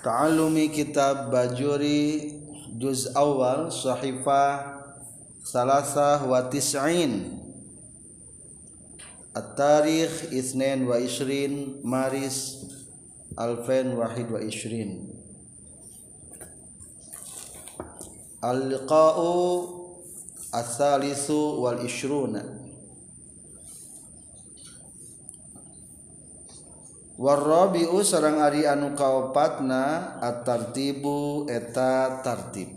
Ta'alumi kitab Bajuri juz awal sahifah salasah wa tis'in. At-tarikh isnin wa ishrin Maris alfain wahid wa ishrin Al-liqa'u as-salisu wal ishruna warrobiu sarang Ari anu kaopatna attartibu eta tartib.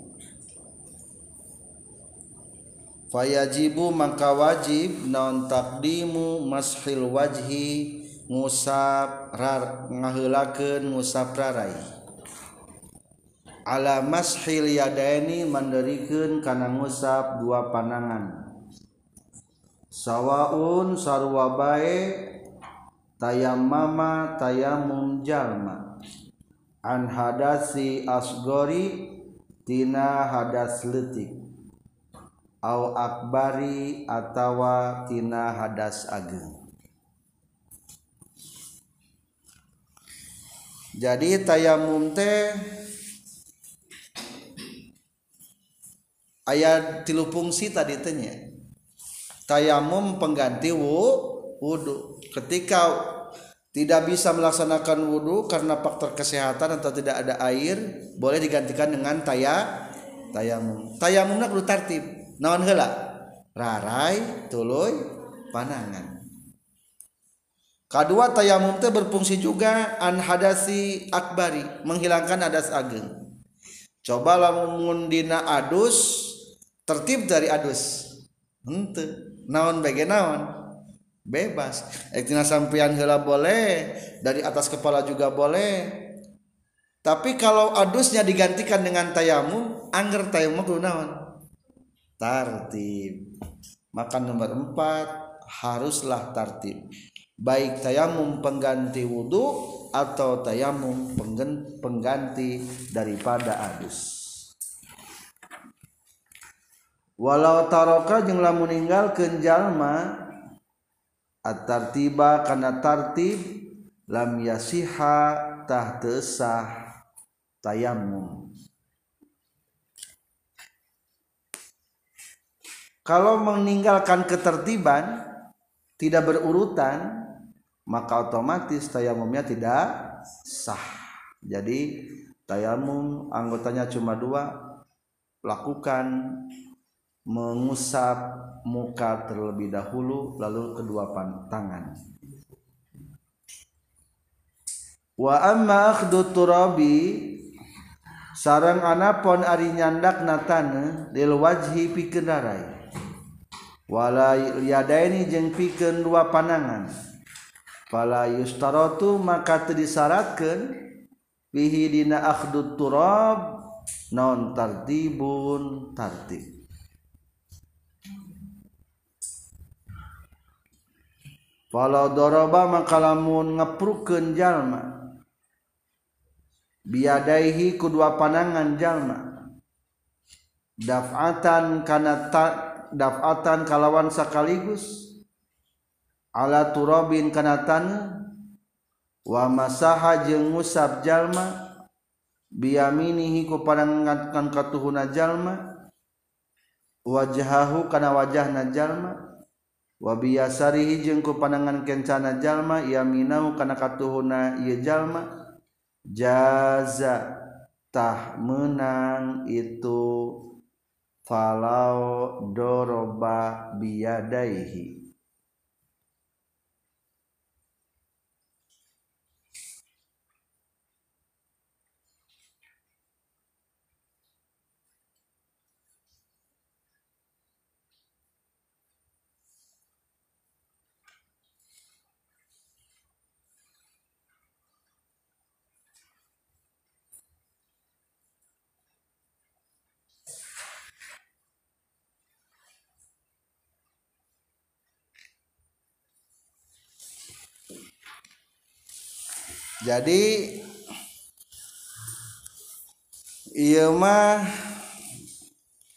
Fayajibu maka wajib naon takdimu mashil wajhi ngusap rar, ngaheulakeun ngusap rarai. Ala mashil yadaini manderikeun kana ngusap dua panangan. Sawaun sarwa bae tayam mama tayamum jalma. An hadasi asgori tina hadas letik au akbari atawa tina hadas ageng. Jadi tayamum teh ayat tilu fungsi tadi tanya tayamum pengganti wu wudhu ketika tidak bisa melaksanakan wudhu karena faktor kesehatan atau tidak ada air boleh digantikan dengan taya tayamum. Tayamumna kudu tartib. Naon heula? Rarai tuluy panangan. Kedua tayamum teh berfungsi juga. An hadasi akbari menghilangkan hadas ageng. Coba lamun dina adus tertib dari adus. Henteu. Naon bage naon bebas. Ektina sampean heula boleh dari atas kepala juga boleh. Tapi kalau adusnya digantikan dengan tayamum angger tayamum kudu naon? Tartib. Maka nomor empat haruslah tartib. Baik tayamum pengganti wudhu atau tayamum pengganti daripada adus. Walau taroka jeung lamun ninggalkeun jalma at-tartiba kana tartib lam yasiha tah sah tayamum. Kalau meninggalkan ketertiban tidak berurutan maka otomatis tayamumnya tidak sah. Jadi tayamum anggotanya cuma dua lakukan mengusap muka terlebih dahulu lalu kedua tangan. Wa amma akhdu turabi sarang anapon ari nyandak natane lil wajhi pikeun darai wala yadaini jeung pikeun dua panangan fala yustaratu maka teu disyaratkeun bihi dina akhdu turab non tartibun tartib. Walau doroba makalamun ngeprukeun jalma. Biadaihi kedua panangan jalma. Dafatan kana ta, dafatan kalawan sekaligus ala turabin kana tanah wa masaha jeung ngusap jalma. Biyaminihi ku panangan katuhuna jalma. Wajahahu kana wajahna jalma. wabiasarihi jeung ku panangan kencana jalma ia minau kana katuhuna ieu jalma. Jaza tah menang itu falau doroba biyadaihi. jadi iya mah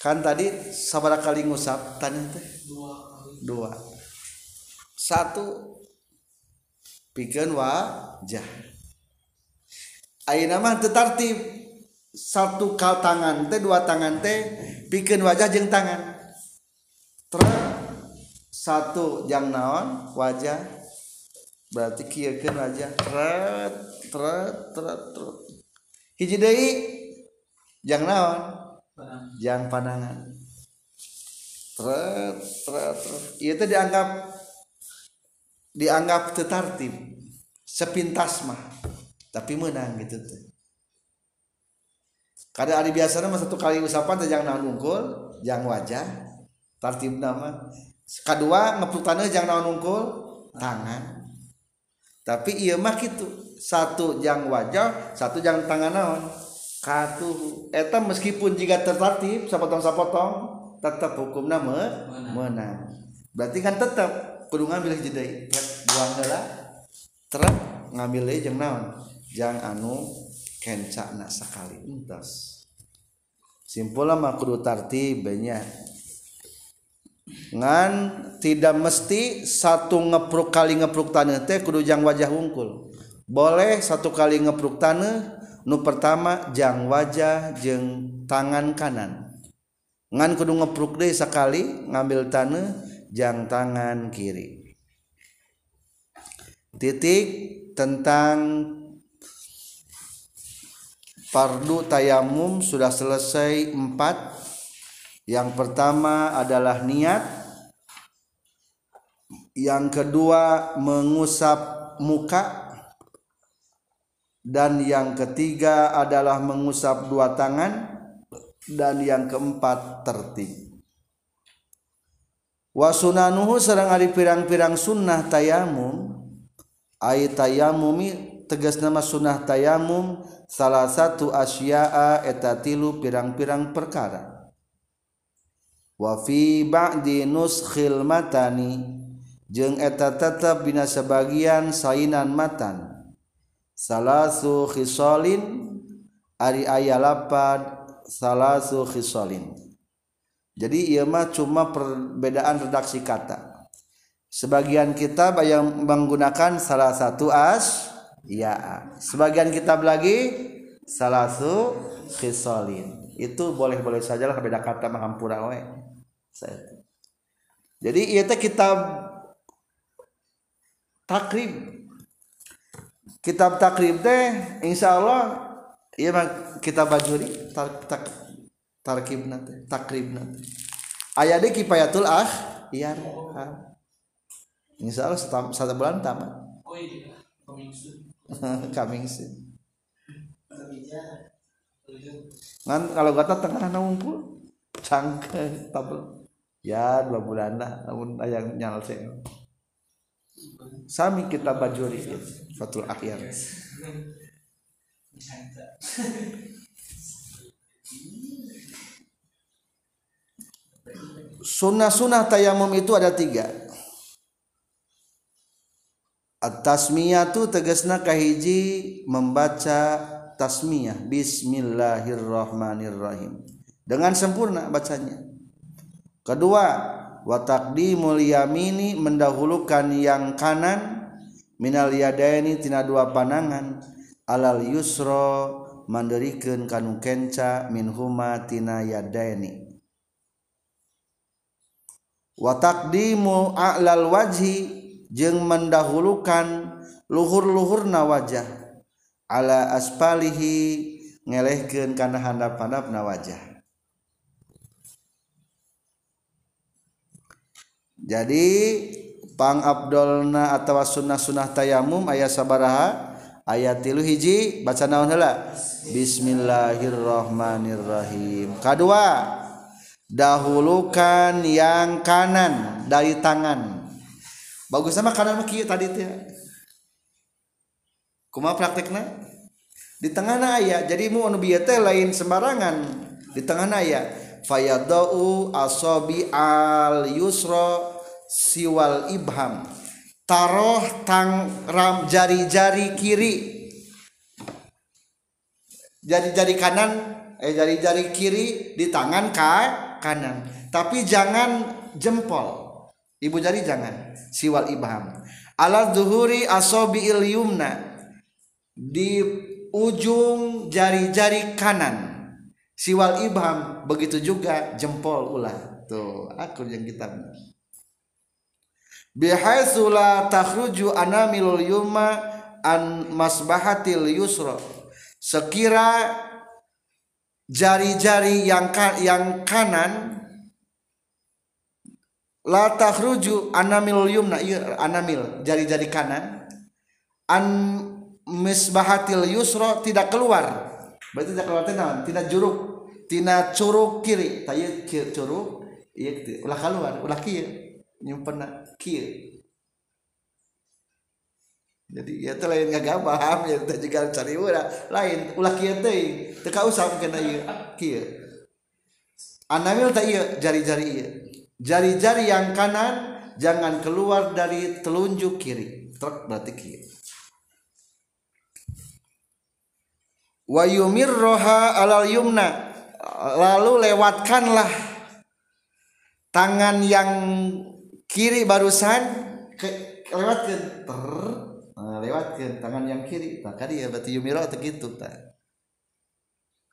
kan tadi sabar kali ngusap tanya teh? Dua dua. Satu pikeun wajah. Ayeuna mah teu tertib satu kal tangan teh dua tangan teh pikeun wajah jeung tangan. Ter satu jang naon wajah berarti kieukeun wajah tret tret tret tret. Hiji deui jang naon? Jang pandangan tret tret tret. Ieu teh dianggap dianggap tertartib sepintas mah. Tapi menang gitu tuh kada hari biasa mah satu kali usapan teh jangan naon unggul jangan wajah. Tartib nama kedua ngepluk tanah jangan naon unggul tangan tapi ia mah gitu satu jang wajah satu jang tangan naon. Katuh. Eta meskipun jika tertatib sapotong-sapotong tetap hukum nama menang. berarti kan tetap kudu ngambil jedai trek buang lah. Trek ngambil jeng naon. Jang anu kencak nak sekali entas simpul mah kudu tartib banyak ngan tidak mesti satu ngepruk kali ngepruk tanah teh kudu jang wajah hungkul boleh satu kali ngepruk tanah nu pertama jang wajah jeng tangan kanan. Ngan kudu ngepruk deh sekali ngambil tanah jang tangan kiri. Titik tentang fardu tayamum sudah selesai empat. Yang pertama adalah niat. Yang kedua mengusap muka. Dan yang ketiga adalah mengusap dua tangan. Dan yang keempat tertib. Wasunanuhu serang ari pirang-pirang sunnah tayamum. Ayat tayamumi tegas nama sunnah tayamum. Salah satu asya'a eta tilu pirang-pirang perkara wa fi ba'di nuskhil matani. Jeung eta tetep bina sebagian sainan matan. Salasu khisalin ari aya lapad salasu khisalin jadi ieu mah cuma perbedaan redaksi kata. Sebagian kitab yang menggunakan salah satu as ya sebagian kitab lagi salasu khisalin itu boleh-boleh saja lah beda kata mengampura we jadi itu kitab takrib kitab takrib teh insya Allah iya mah kitab bajuri tar, tak, tarkib nanti takrib nanti ayat di kipayatul ah iya insya Allah satu bulan tamat. Oh iya coming soon. Ngan kalau kata tengah ngumpul cangke tabel ya dua bulan lah. Namun ayang nyal sami kita bajuri fatul akhir sunnah-sunnah tayamum itu ada tiga. Tasmiyah tuh tegesna kahiji membaca tasmiyah. Bismillahirrohmanirrohim dengan sempurna bacanya kedua watakdi mulyamini mendahulukan yang kanan minal yadaini tina dua panangan alal yusro mandirikan kanu kenca min huma tina yadaini. Watakdimu a'lal wajhi jeng mendahulukan luhur-luhurna wajah. Ala aspalihi ngelehkeun kana handap-handapna wajah jadi pang abdolna atau sunnah-sunnah tayamum ayat sabaraha ayat tilu hiji baca naon heula? Bismillahirrahmanirrahim. Kedua dahulukan yang kanan dari tangan. Bagus sama kanan mah tadi teh. Kuma praktekna? Di tengah aya jadi mu anu lain sembarangan. Di tengah aya fayadau asabi al yusra siwal ibham. Taroh tang ram jari-jari kiri. Jari-jari kanan eh jari-jari kiri di tangan ka kanan. Tapi jangan jempol. Ibu jari jangan. Siwal ibham. Ala zuhuri asobi yumna. Di ujung jari-jari kanan. Siwal ibham. Begitu juga jempol ulah. Tuh aku yang kita bihaitsu la takhruju anamilul yuma an masbahatil yusra. Sekira jari-jari yang ka, yang kanan la takhruju anamil yumna iya anamil jari-jari kanan an misbahatil yusra tidak keluar. Berarti tidak keluar tenan tidak juruk tina curug kiri. Tayu curug iya ulah keluar ulah kieu nyimpen kieu jadi ya itu lain nggak paham ya kita juga cari ulah. Lain ulah kieu teh teu usah mungkin ieu kieu anamil tak iya jari-jari iya. Jari-jari yang kanan jangan keluar dari telunjuk kiri. Truk berarti kiri wa yumirroha alal yumna. Lalu lewatkanlah tangan yang kiri barusan ke, lewatkan ter nah, lewatkan tangan yang kiri. Maka dia berarti yumirro atau gitu tak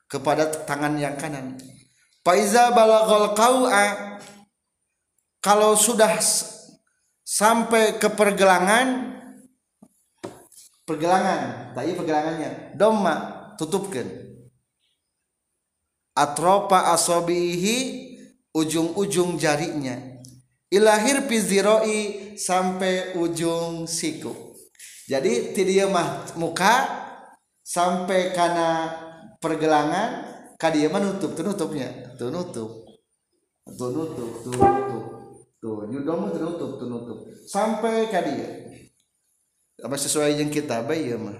kepada tangan yang kanan. Faiza balagol kau'a kalau sudah sampai ke pergelangan pergelangan tadi pergelangannya doma tutupkan. Atropa asobihi ujung-ujung jarinya ilahir piziroi sampai ujung siku. Jadi tidak mah muka sampai karena pergelangan kadia menutup tunutupnya tunutup tunutup tunutup tuh nyudomu tunutup tunutup sampai kadia apa sesuai yang kita bayi mah.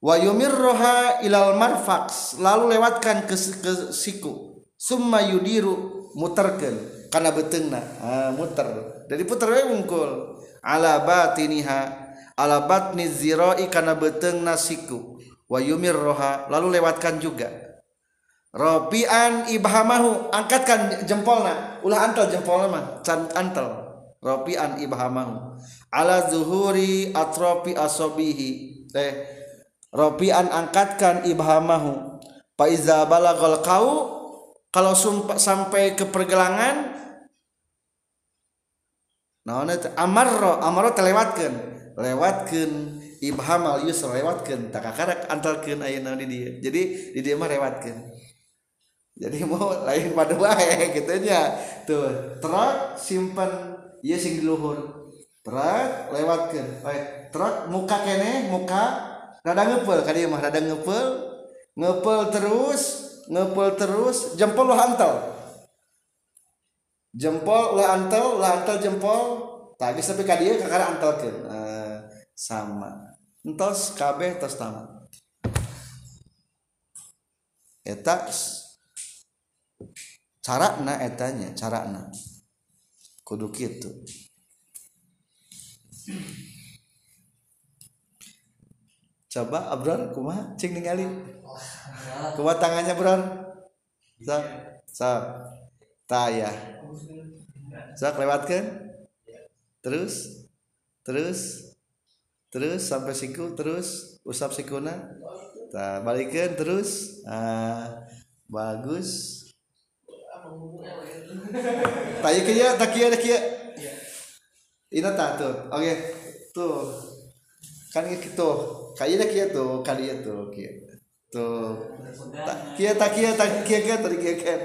Wa yumirroha ilal marfax lalu lewatkan ke, ke siku. Summa yudiru muterken karena betengna ah, muter. Dari puter we wungkul. Ala batiniha. Ala batni zirai karena betengna siku. Wa yumirroha. Lalu lewatkan juga. Ropian ibhamahu. Angkatkan jempolna ulah antal jempolna mah. Can antal. Ropian ibhamahu. Ala zuhuri atropi asobihi. Eh Ropian angkatkan ibhamahu. Faiza balagal kau kalau sampai ke pergelangan naon itu amarro amarro terlewatkan lewatkan ibham al yusra lewatkan tak karak antalkan ayeuna di dia. Jadi di dia mah lewatkan jadi mau lain pada wae gitu nya. Tuh truk simpan ieu sing di luhur. Truk lewatkan eh, truk muka kene muka rada ngepel kali mah rada ngepel ngepel terus ngepel terus jempol lo hantel jempol lo antel lo antel jempol. Tadi sampai kadi kakak antel ke uh, sama. Entos KB tos tamat. Eta cara na etanya cara na kudu gitu coba abrar kuma cing ningali. Kuma tangannya brar sa sa. Taya sa lewatkan. Terus terus terus sampai siku terus usap sikuna. Ta balikan terus. Ah bagus. Tanya kia tak kia tak kia ini tak tuh oke tuh kan gitu kayaknya kia tuh kali itu kia tuh kia tak kia tak kia tadi kia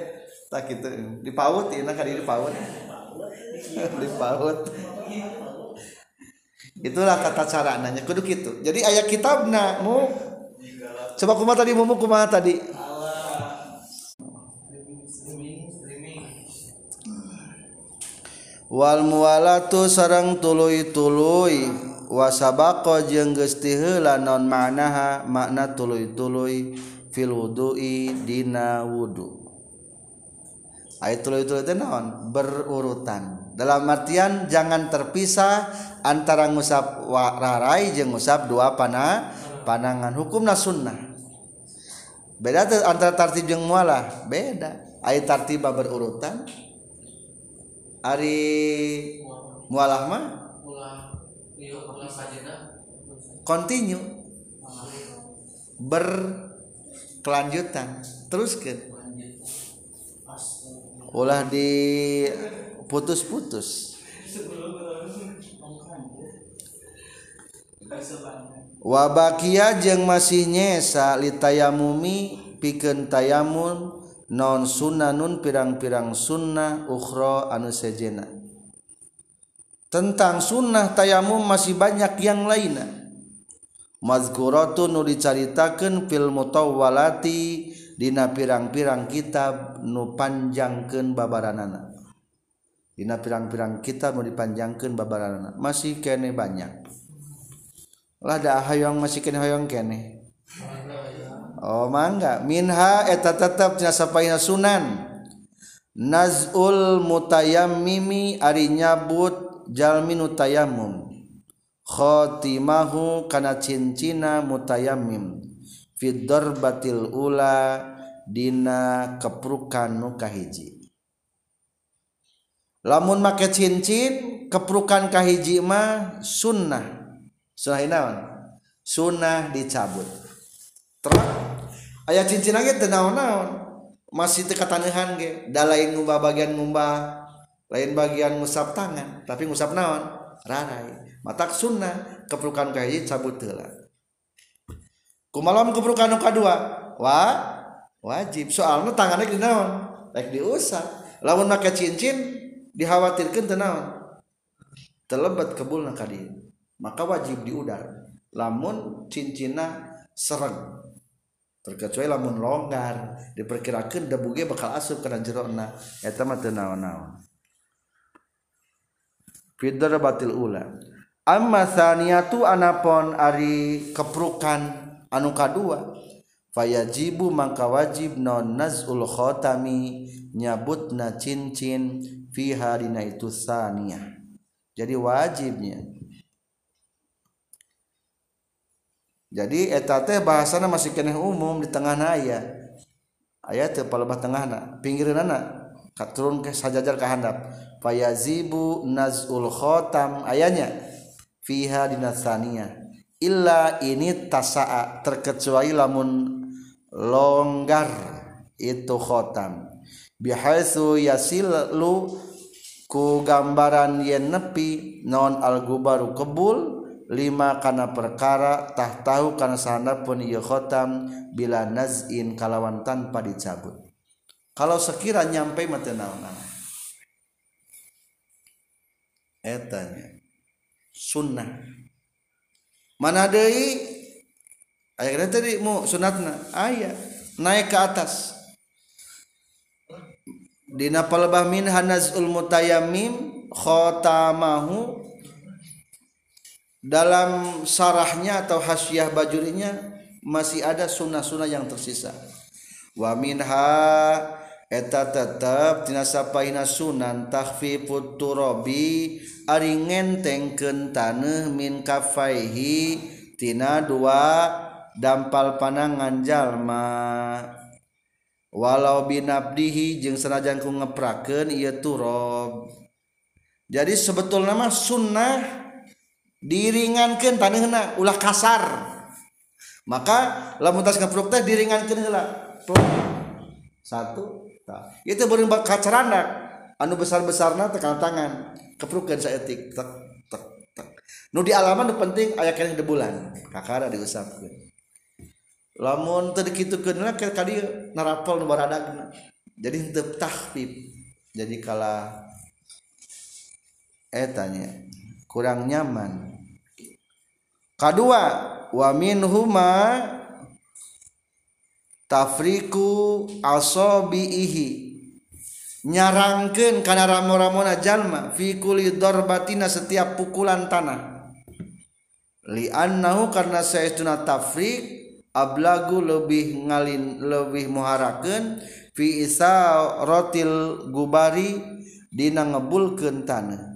tak gitu. Ini kali di paut di paut itulah tata cara nanya kudu gitu. Jadi ayat kitab mu coba kuma tadi mu kuma tadi. Wal mualatu sarang tului tului wasabako jeung geus ti heula non ma'naha makna tuluy-tuluy fil wudu'i dina wudu ayat teh naon? Berurutan. Dalam artian jangan terpisah antara ngusap rarai jeung ngusap dua pana panangan hukumna sunnah. Beda antara tartib jeung mualah. Beda. Ayat tartiba berurutan. Ari mualah mah? Continue. Berkelanjutan. Terus kan ulah di putus-putus. Wabakia jeng masih nyesa li tayamumi pikeun tayamun non sunnanun pirang-pirang sunnah ukhra anu sejena. Tentang sunnah tayamum masih banyak yang lainnya. Mazkuratun nu dicaritakeun fil mutawwalati dina pirang-pirang kitab nu panjangkeun babaranana. Dina pirang-pirang kitab nu dipanjangkeun babaranana. Masih kene banyak. Lada hayong masih kene hayong kene? Oh mangga. Minha eta tetep tina sapaina sunan. Nazul mutayammimi ari nyabut jalmi nu tayammum. Khotimahu kana cincina mutayammim. Fid darbatil ula dina keprukan nu kahiji. Lamun make cincin keprukan kahiji mah sunnah. Sunnah naon? Sunnah dicabut. Terang. Ayat cincin lagi teu naon-naon. Masih teu katanehan ge. Da lain ngubah bagian ngubah lain bagian ngusap tangan tapi ngusap naon? Rarai. Matak sunnah keprukan kahiji cabut heula kumalam keprukan nu kadua wa? Wajib. Soalnya tangannya di naon? Rek diusap. Lamun make cincin dikhawatirkan teu naon? Terlebat kebulna ka maka wajib diudar. Lamun cincina sereng. Terkecuali lamun longgar diperkirakan debu ge bakal asup kana jerona eta mah teu naon-naon. Batil ula. Amma saniyatu anapon ari keprukan anu kadua fayajibu mangka wajib non nazul khotami nyabutna cincin fi harina itu saniyah jadi wajibnya. Jadi eta teh bahasana masih kena umum di tengah ayat ayat teh palebah tengahna pinggireunana turun ke sajajar ke handap fayazibu nazul khotam ayanya fiha dinasaniyah illa ini tasaa terkecuali lamun longgar itu khotam. Bihaitsu yasilu ku gambaran yen nepi non al gubaru kebul lima kana perkara tah tahu kana pun ieu khotam bila nazin kalawan tanpa dicabut. Kalau sekira nyampe mah teu naon etanya sunnah mana Dewi akhirnya tadi mau sunatna. Ayah naik ke atas. Dina palbah min hanazul mutayamim khotamahu dalam sarahnya atau hasyiah bajurinya masih ada sunnah-sunnah yang tersisa. Wa minha eta tetap tinasapaina Sunan tahfi puturobi ari ngentengken taneh min kafaihi tina dua dampal panangan jalma. Walau binabdihi jeung senajan ku ngeprakeun ieu turob. Jadi sebetulnya mah sunnah diringankeun taneuhna ulah kasar. Maka lamun tas ngepruk teh diringankeun heula. Satu. Itu beureung kacarana. Anu besar-besarna tekan tangan. Keprukan saeutik tek tek tek. Nu di alaman nu penting aya keneh bulan. Kakara diusapkeun. Lamun teu dikitukeun na ka dieu narapol nu baradagna. Jadi henteu tahfif jadi kala etanya kurang nyaman. Kedua wa minhuma tafriku asobihi nyarangkeun kana ramo-ramona jalma fi kulli darbatina setiap pukulan tanah. Li annahu karena saestuna tafriq ablagu lebih ngalin lebih muharakeun fi isa rotil gubari dina ngebulkeun tanah.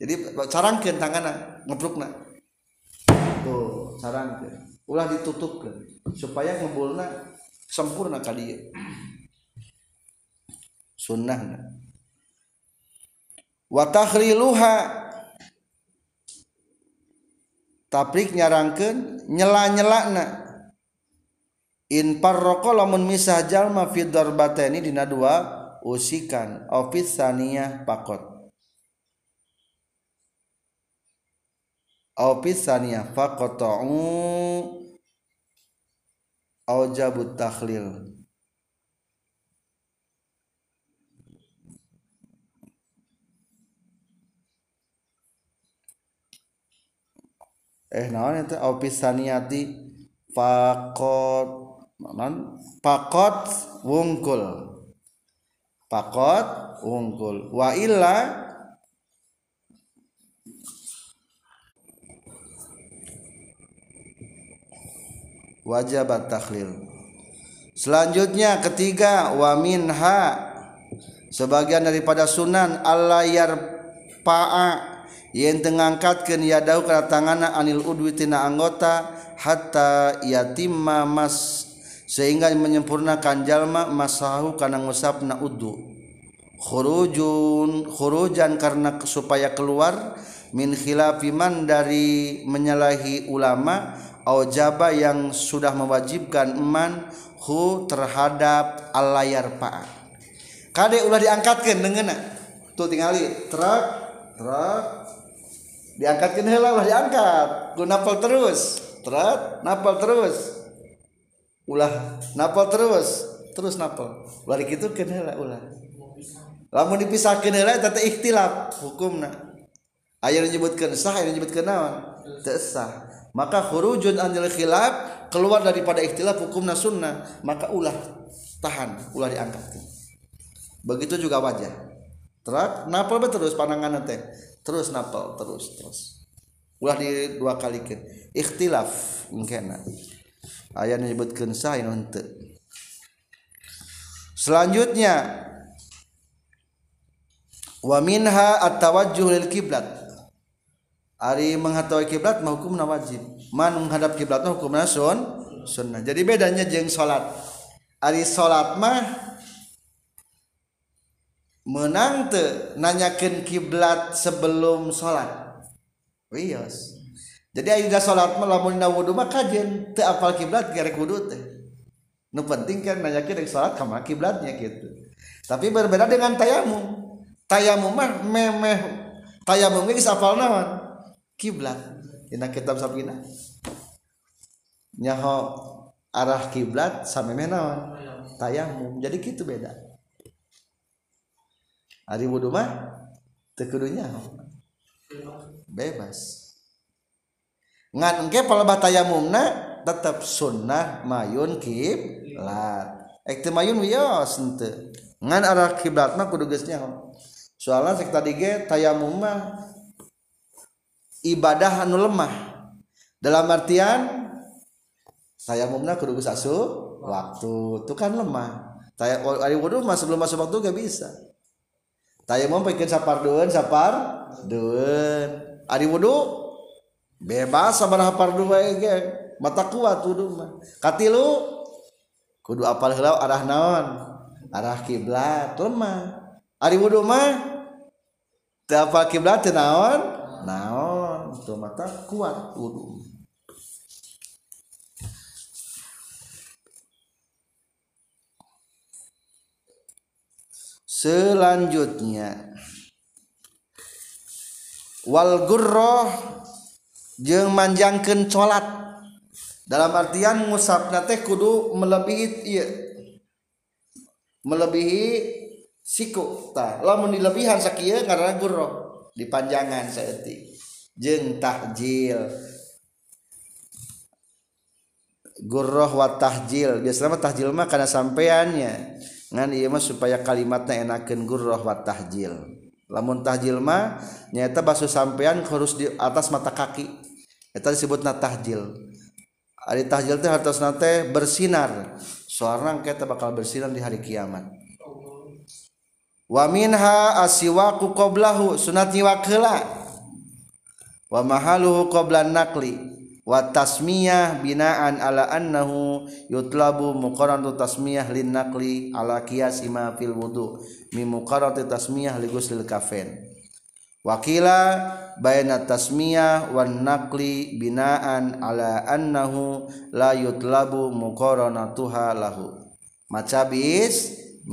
Jadi carangkeun tanganna ngeprukna. Tuh carangkeun. Ulah ditutupkeun supaya ngebulna sempurna kali sunnah wa takhriluha. Taprik nyarangkeun nyela-nyelana in parroko lamun misah jalma fi darbatani dina dua usikan. Ofis saniyah pakot ofis saniyah faqata'u aujabut takhlil. Eh naon itu? Ofis saniyati fakot non pakot wungkul. Pakot wungkul. Wa illa wajib takhlil selanjutnya ketiga wa minha. Sebagian daripada sunan Allah yarpa'a yang tengangkatkan yadahu kana tanganna anil udwi tina anggota hatta yatimma mas. Sehingga menyempurnakan jalma masahu kana ngusapna udu khurujun khurujan karena supaya keluar min khilafi man dari menyalahi ulama au jaba yang sudah mewajibkan eman hu terhadap alayar pa kade ulah diangkatkan dengan tuh tinggali truk truk diangkatkan heula ulah diangkat. Ku napal terus truk napal terus. Ulah napal terus terus napal. Balik itu kenela ulah. Lamun dipisahkan heula tata ikhtilaf hukumna. Aya menyebutkan sah aya menyebutkan naon? Teu sah maka khurujun anil khilaf keluar daripada ikhtilaf hukumna sunnah maka ulah tahan ulah diangkat. Begitu juga wajah. Terak napal terus pandangan teh. Terus napal terus terus. Ulah di dua kali kan ikhtilaf mungkin ayat menyebutkan sah untuk selanjutnya wa minha at-tawajjuh lil kiblat ari menghatau kiblat mah hukumna wajib. Man menghadap kiblat mah hukumna sun sunnah. Jadi bedanya jeung salat ari salat mah menang teu nanyakeun kiblat sebelum salat wios jadi ayeuna salat mah lamun dina wudu mah kajen teu apal kiblat gerek wudu teh. Nu penting kan nanyakeun dari salat ka kiblatnya gitu tapi berbeda dengan tayamum tayamum mah memeh tayamum geus apal naon kiblat dina kitab sabina nyaho arah kiblat samemeh naon tayamum. Jadi gitu beda. Ari wudu mah teu kudu bebas. Ngan engke palebah tayamumna tetap sunnah mayun kiblat ek teu mayun wios henteu ngan arah kiblat mah kudu geus nyaho. Soalna sek tadi ge tayamum mah ibadah anu lemah. Dalam artian tayamumna kudu geus asup waktu. Itu kan lemah. Taya ari wudu mah sebelum masuk waktu gak bisa. Tayamum pikeun sapar deun sapar deun ari wudu bebas sabaraha fardu wae ge mata kuat wudu mah. Katilu kudu apal heula arah naon? Arah kiblat lemah. Ari wudu mah teu kiblat teu naon? Naon tuh mata kuat wudu selanjutnya wal gurroh jeung manjangkeun salat dalam artian musabna teh kudu melebihi ieu melebihi siku tah. Lamun dilebihan sakieu ngaranna gurroh dipanjangan saeutik jeung tahjil. Gurroh wa tahjil. Biasanya mah tahjil mah kana sampeannya ngan ieu mah supaya kalimatnya enakeun gurroh wa tahjil. Lamun tahjil mah nyata basuh sampean harus di atas mata kaki. Eta disebut tahjil. Hari tahjil teh hartos nate bersinar. Seorang kita bakal bersinar di hari kiamat. Wa minha asiwaku qablahu sunat heula wa mahaluhu qabla nakli wa tasmiyah binaan ala annahu yutlabu muqarratu tasmiyah lin nakli ala qiyas ma fil wudu mi muqarratu tasmiyah li ghuslil kafen wakila baina tasmiyah wan naqli binaan ala annahu la yutlabu muqaranatuha lahu. Maca bismillah.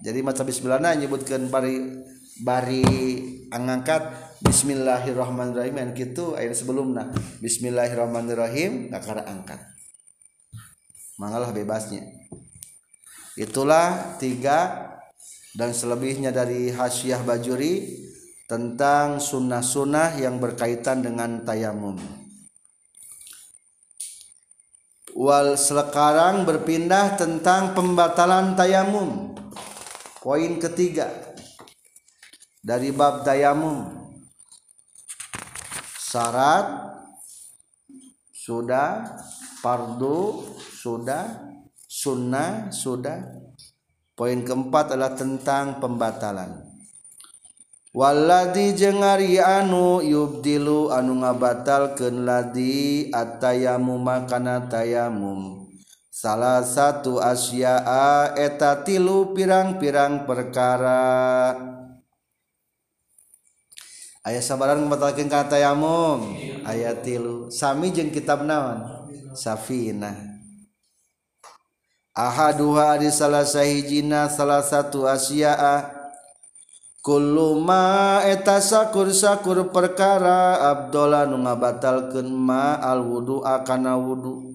Jadi maca bismillah nah nyebutkeun bari bari angangkat bismillahirrahmanirrahim yang kitu ayat sebelumna bismillahirrahmanirrahim kakara angkat mangalah bebasnya itulah tiga dan selebihnya dari hasyiah bajuri tentang sunnah-sunnah yang berkaitan dengan tayamum. Wal sekarang berpindah tentang pembatalan tayamum. Poin ketiga dari bab tayamum. syarat sudah fardu sudah sunnah sudah. Poin keempat adalah tentang pembatalan. Waladi jeng ari anu yubdilu anu ngabatalkeun ladi atayamu makana tayamum salah satu asyaa eta tilu pirang-pirang perkara. ayah sabaran membatalkan kata yamum. Ayat tilu. Sami jeng kitab naon? Safina. Ahaduha di salah sahijina salah satu asya'a Kullu ma eta sakur-sakur perkara Abdullah nu ngabatalkeun ma al wudu akana wudu.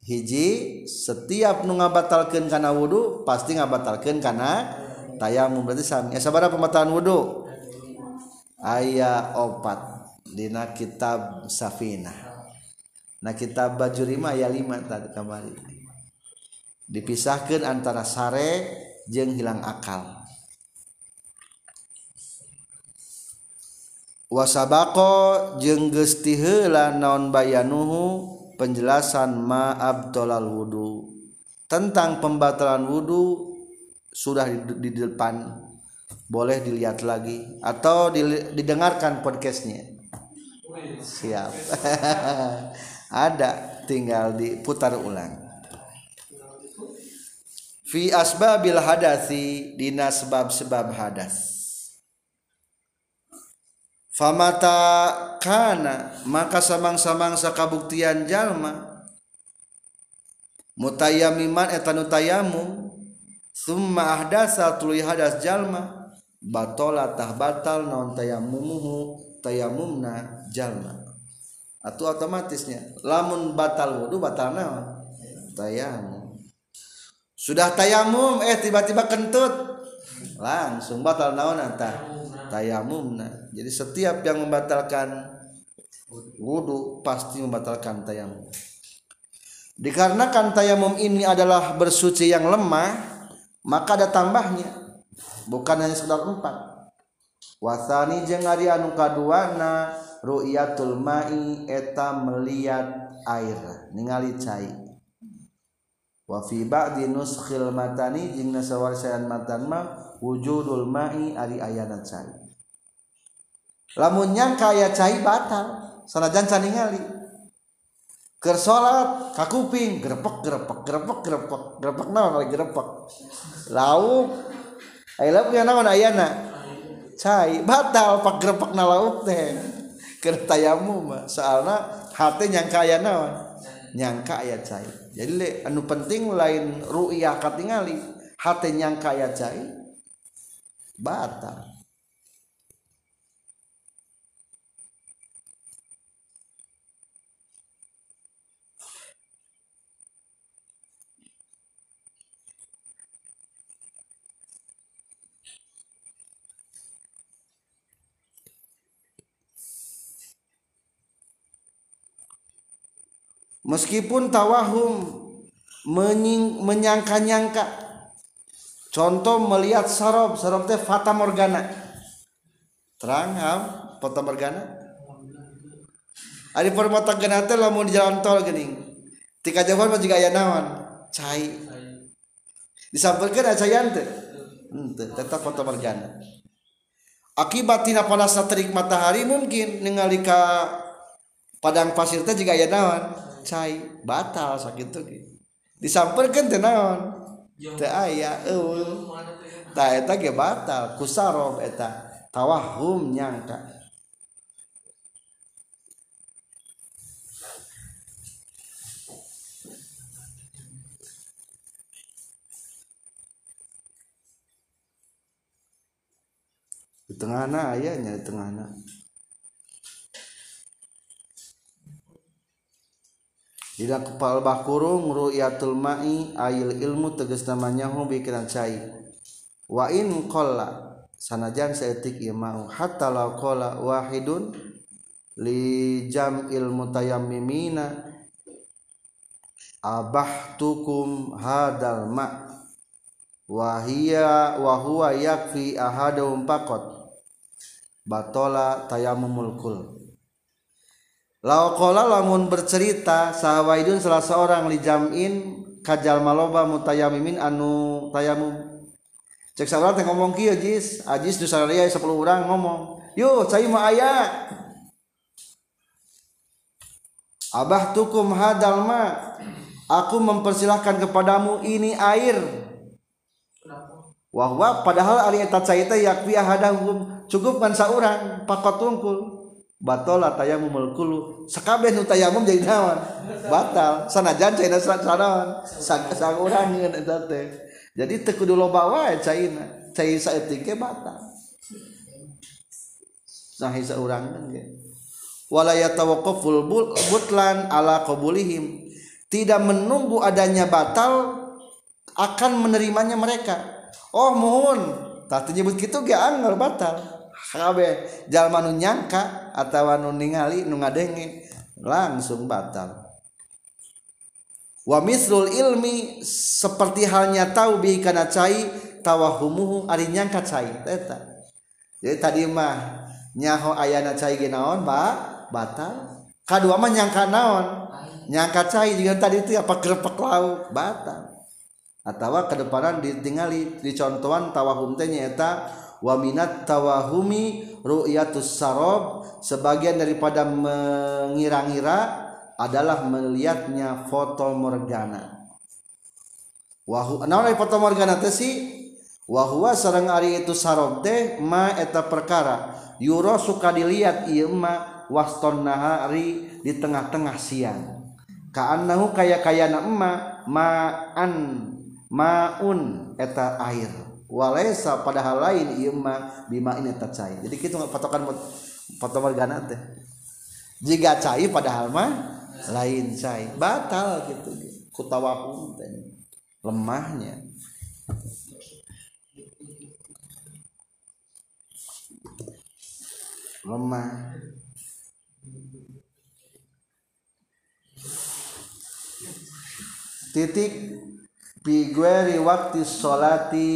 Hiji setiap nu ngabatalkeun kana wudu pasti ngabatalkeun kana tayamum berarti sami. Eh, ya sabaraha pembatalan wudu. aya opat dina kitab Safinah nah kitab bajurima aya lima tadi kamari. Dipisahkan antara sare jeng hilang akal. Wasabako jeng gesti heula naon bayanuhu penjelasan ma abdolal wudu tentang pembatalan wudu sudah di, di depan. Boleh dilihat lagi atau didengarkan podcastnya. Siap. Ada tinggal diputar ulang. Fi asbabil hadasi dina sebab-sebab hadas. Famata kana maka samang-samangsa kabuktian jalma. Mutayamiman eta nu tayamum summa ahdasa tuluy hadas jalma batola tah batal naon tayamumuhu tayamumna jalma atau otomatisnya lamun batal wudu batal naon? Tayamum. Sudah tayamum eh tiba-tiba kentut. Langsung batal naon anta tayamumna. Jadi setiap yang membatalkan wudhu pasti membatalkan tayamum. Dikarenakan tayamum ini adalah bersuci yang lemah maka ada tambahnya bukan hanya sekedar empat wasani jeung ari anu kaduana ru'yatul ma'i eta melihat air ningali cai wa fi ba'di nuskhil matani jeung nasawarisan matan ma wujudul ma'i ari ayana cai lamun nyangka aya cai batal sanajan can ningali keur salat ka kuping grepek grepek grepek grepek grepek naon grepek lauk Ayeuna punya naon ayana? Cai, batal pak grepak na lauk teh. Keur tayamum mah soalna hate nyangka aya naon? Nyangka aya cai. Jadi le, anu penting lain ru'yah katingali, hate nyangka aya cai. Batal. Meskipun tawahum menyangka-nyangka. Contoh melihat sarob sarob teh fata morgana. Terang ham fata morgana? Ada permata gana teh lamun jalan tol gini tika jauhan mah juga aya cai. Disampaikan aya cayan teh. Tetap fata morgana. Akibat tina panas terik matahari mungkin ningali ka padang pasir teh juga aya naon cai batal sakit tuh disamperkan tenaon teu aya eueuh ta eta ge batal. Kusarob eta tawahum nyangka. Di tengah ayahnya di tengah Dina kepal bakurung ru'yatul ma'i ayil ilmu tegas namanya hu pikiran cai. Wa in qalla sanajan saeutik ieu mau. Hatta law qala wahidun li jam'il mutayammimina abahtukum hadal ma. Wahia wa huwa yakfi ahadum faqat. Batala tayammumul kul. Lau kola lamun bercerita sahawaidun salah seorang li jam'in kajal maloba mutayamimin anu tayamum cek sahabat yang ngomong kieu jis. Ajis nu sararea 10 orang ngomong yo cai mah aya. Abah tukum hadal ma aku mempersilahkan kepadamu ini air. Wahwa padahal ari eta cai teh yakfi ahadahum cukup kan saurang pakot tungkul batola tayamum kulu sakabeh nu tayamum jadi naon? Batal. Sanajan caina sanaon sang urang eta teh jadi teu kudu loba wae caina. Cai saeutik ge batal. Sahi saurang ge. Wala yatawaqqaful butlan ala qabulihim. Tidak menunggu adanya batal akan menerimanya mereka. Oh mohon. Tak nyebut gitu ge anggar batal kabeh jalma nu nyangka atawa nu ningali nu ngadenge langsung batal. Wa mislul ilmi seperti halnya tahu bi kana cai tawahumuhu ari nyangka cai eta. Jadi tadi mah nyaho ayana cai ge naon ba batal. Kadua mah nyangka naon? Nyangka cai juga tadi itu apa kerepek lauk batal. Atau kedepanan ditinggali dicontohan tawahum teh nyaeta wa minat tawahumi ru'yatus sarob. Sebagian daripada mengira-ngira adalah melihatnya foto morgana. Wahu naon foto morgana teh si wahwa sareng ari itu sarob teh ma eta perkara. Yuro suka dilihat ieu ma waston nahari di tengah-tengah siang. Kaannahu kaya kayana emma ma'an maun eta air walaysa padahal lain ieu mah bima ini cai. Jadi kita patokan foto morgana teh. Jika cai padahal mah lain cai. Batal gitu kutawahum teh. Lemahnya. Lemah. Titik Pigueri waktu sholati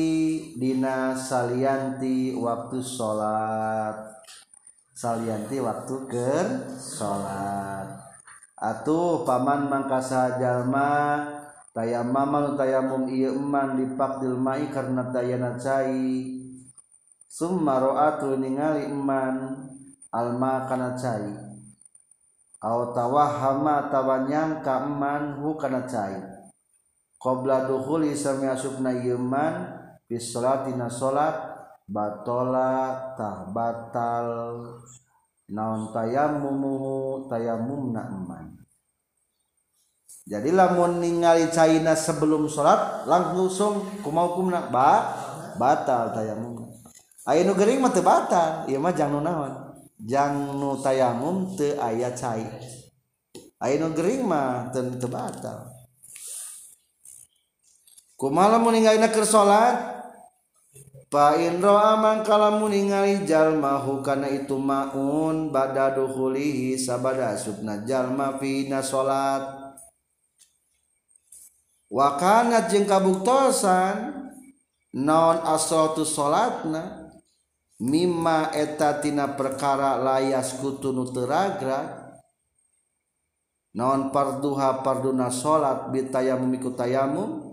dina salianti waktu sholat. Salianti waktu ker sholat. Atuh paman mangkasa jalma tayamam tayamum ieu eman dipakdil mai karena dayana cai. Summa ro'atu ningali eman alma kana cai. Au tawahama tawanyangka eman hu kana cai qobla dukhuli sami asupna yeman bis salatina salat batola tah batal. Naon tayamumuhu tayamumna eman. Jadi lamun ningali caina sebelum sholat langsung kumau kumna ba batal tayamum ayo gering mah batal iya mah jang naon? Jang nu tayamum teu aya cai. Ayo gering mah teu batal. kumalam meninggal ke salat? Pak Indro aman kalamu ningali jalmahu karena itu maun badaduhulihi sabada subna jalma fina salat. Wakana jeung kabuktosan naon asratu salatna? Mimma eta tina perkara layas kutu teragra? Naon parduha parduna salat bitayamum ikutayamum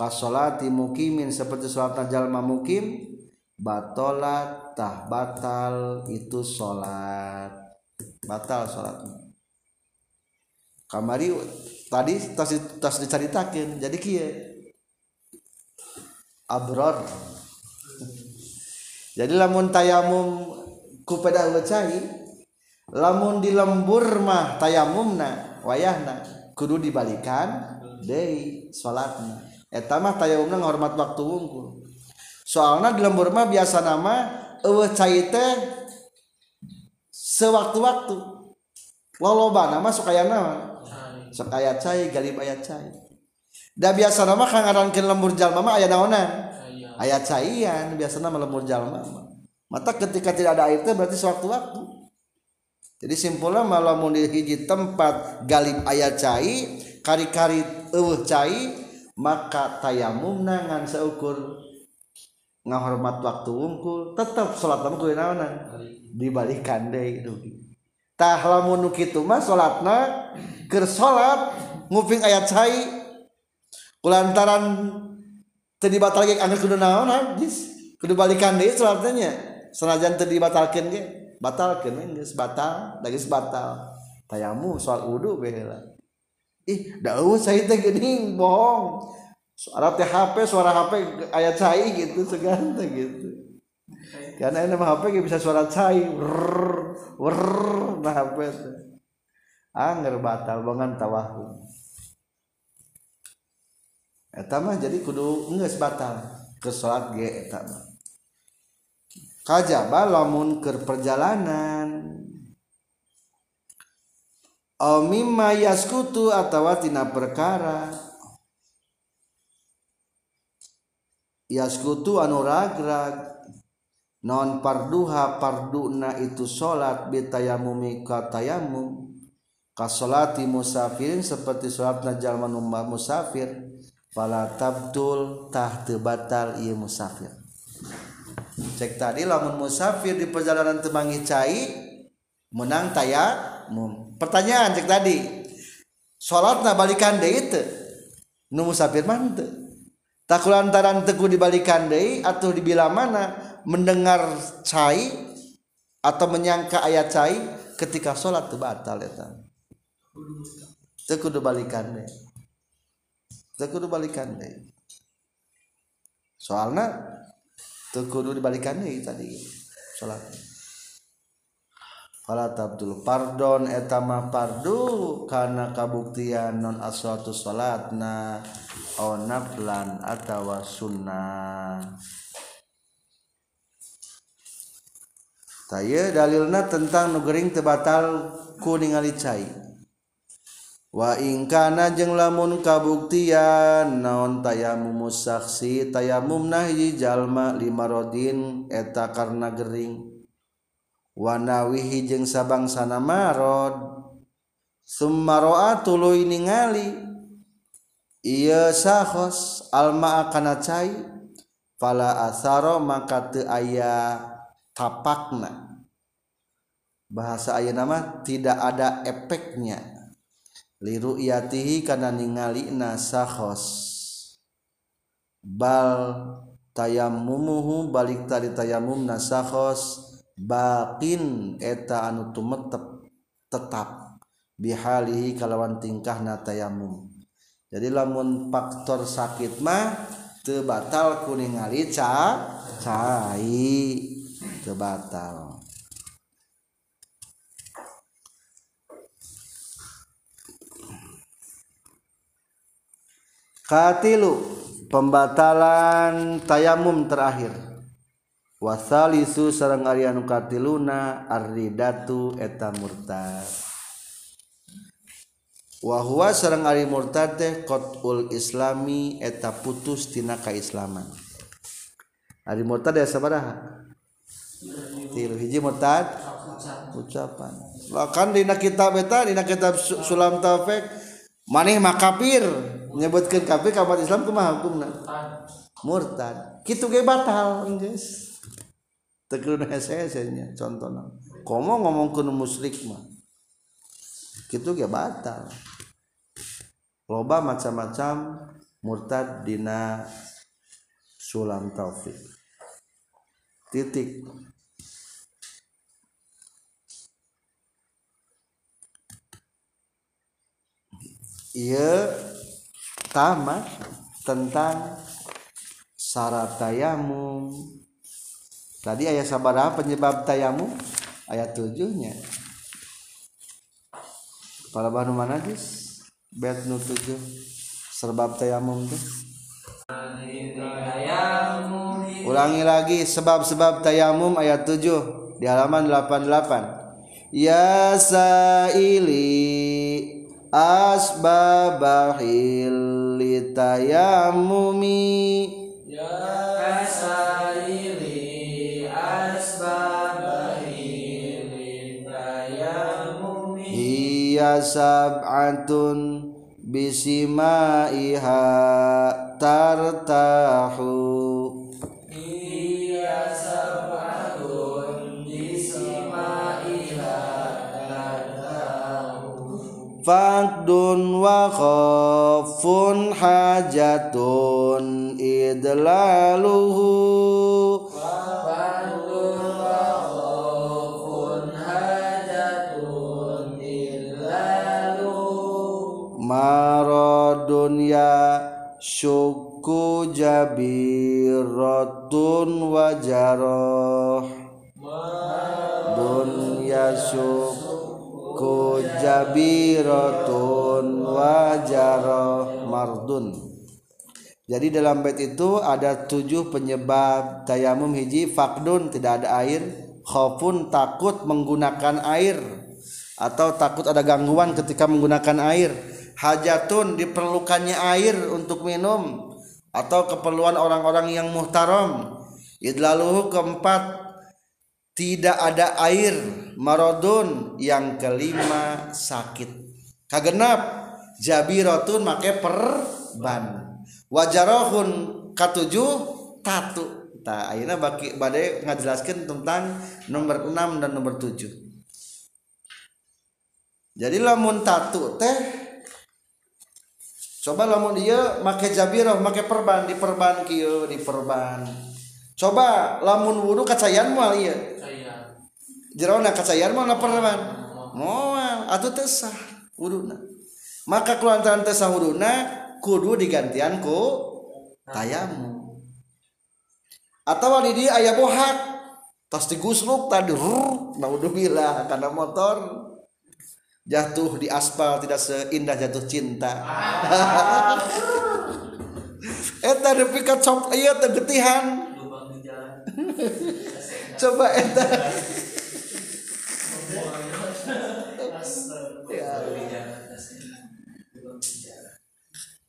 kasolati mukimin seperti sholat jalma mukim batolat tah batal itu sholat. Batal sholat kamari tadi tas tas diceritakan jadi kia. Abror. Jadi lamun tayamum kupeda cai lamun di lembur mah tayamumna wayahna kudu dibalikan deui salatna eta mah tayamumna ngahormat waktu wungkul. Soalna di lembur mah biasa nama teh sewaktu-waktu. Loloba nama sok aya naon sok aya cai galib aya cai. Da biasa nama kang ngarankeun lembur jalma mah aya naonan aya caian biasa nama lembur jalma mah. Mata ketika tidak ada air teh berarti sewaktu-waktu. Jadi simpulnya malam di hiji tempat galib ayat cai kari-kari eueuh cai maka tayamumna ngan seukur ngahormat waktu wungkul tetap salat kamu kuwi naonan dibalikan deui rugi tah lamun kitu mah salatna keur salat nguping ayat cai kulantaran teu dibatalkeun angger kudu naonan geus kudu balikan deui sholatnya senajan teu dibatalkeun ge batalkeun geus batal da geus batal. Tayamu soal wudu baheula ih daun saya teh geuning bohong. Suara teh HP suara HP ayat cai gitu segan teh gitu. Karena ini mah HP bisa suara cai. Wer wer nah HP anger batal bangan tawahum. Eta mah jadi kudu geus batal ke salat ge eta mah. Kajaba lamun ke perjalanan mimma yaskutu atau tina perkara. Yaskutu anu ragrag. Non parduha parduna itu salat bitayamumi ka tayamum musafirin seperti salatna jalma musafir. Fala tabtul tah batal ieu musafir. Cek tadi lamun musafir di perjalanan temangi cai menang tayamum pertanyaan cek tadi. Sholatna balikan deh itu. Nu musafir mante tak lantaran teguh dibalikan deh atau dibilang mana? Mendengar cai atau menyangka ayat cai ketika sholat itu batal ya teguh dibalikan deh. Teguh dibalikan deh. Soalnya kudu dibalikannya tadi salat Abdul pardon etama pardu karena kabuktian non aswatu salatna onaplan atawa sunnah. Taye dalilna tentang nugering tebatal ku ningali cai. Wa ingkana jeung lamun kabuktian naon tayamum saksi tayamum nahyi jalma lima rodin eta karena gering. wanawihi jeung sabangsana marod. Summaroa tuluy ningali. Iya sahos alma akana cai. Pala asaro maka teu aya tapakna. Bahasa aya nama tidak ada efeknya liru yatihi kana ningali nasahos bal tayammumuhu balik tari tayamum nasahos bakin eta anu tumetep tetap. Bihalihi kalawan tingkah na tayamum. Jadi lamun faktor sakit mah teu batal kuningali ca cai. Teu batal. Katilu pembatalan tayamum terakhir wasalisu sarang Arya nukatiluna arridatu eta murtad. Wahwa sarang Ari murtad teh qot'ul islami eta putus tina kaislaman. Ari murtad ya sabaraha? Tilu hiji murtad? Ucapan. Lakan dina kitab eta dina kitab sulam taufik maneh makapir kafir. Nyebutkeun kafir ka Islam kumaha hukumna? Murtad. Kitu ge batal geus. tegur hese-hesenya contohnya komo ngomong ke musrik mah. Gitu ya batal. Loba macam-macam murtad dina sulam taufik titik. Ia tamat tentang syarat tayamum. Tadi ayat sabaraha penyebab tayamum ayat tujuhnya. Para bahan mana jis bet nu tujuh. Sebab tayamum tuh ulangi lagi sebab-sebab tayamum ayat 7 di halaman 88 ya saili asbabahil litayamumi ya saili hiya sab'atun bisimaiha tartahu. Fakdun wa khafun hajatun idlaluhu Maradun ya syukku jabiratun wa jarah Dunya syukku jabiratun wajaroh. Mardun. Jadi dalam bait itu ada tujuh penyebab tayamum hiji fakdun tidak ada air. Khofun takut menggunakan air. Atau takut ada gangguan ketika menggunakan air hajatun diperlukannya air untuk minum atau keperluan orang-orang yang muhtaram. Idlaluhu keempat tidak ada air. Marodun yang kelima sakit. Kagenap jabirotun make perban. Wajarohun katujuh tatu. Tak akhirnya baki badai ngajelaskan tentang nomor 6 dan nomor 7 jadi lamun tatu teh coba lamun dia make jabirah make perban di perban kieu di perban coba lamun wudu kacayan moal ieu. Jerona kacayan moal perban. Moal. Atuh teu sah wuduna. Maka kulantaran teu sah wuduna kudu digantian ku tayamu. Atau di dia aya bohak. Tas digusluk tadi ruh nah udah bilah karena motor. Jatuh di aspal tidak seindah jatuh cinta. Eta depikat cop iya tegetihan coba eta.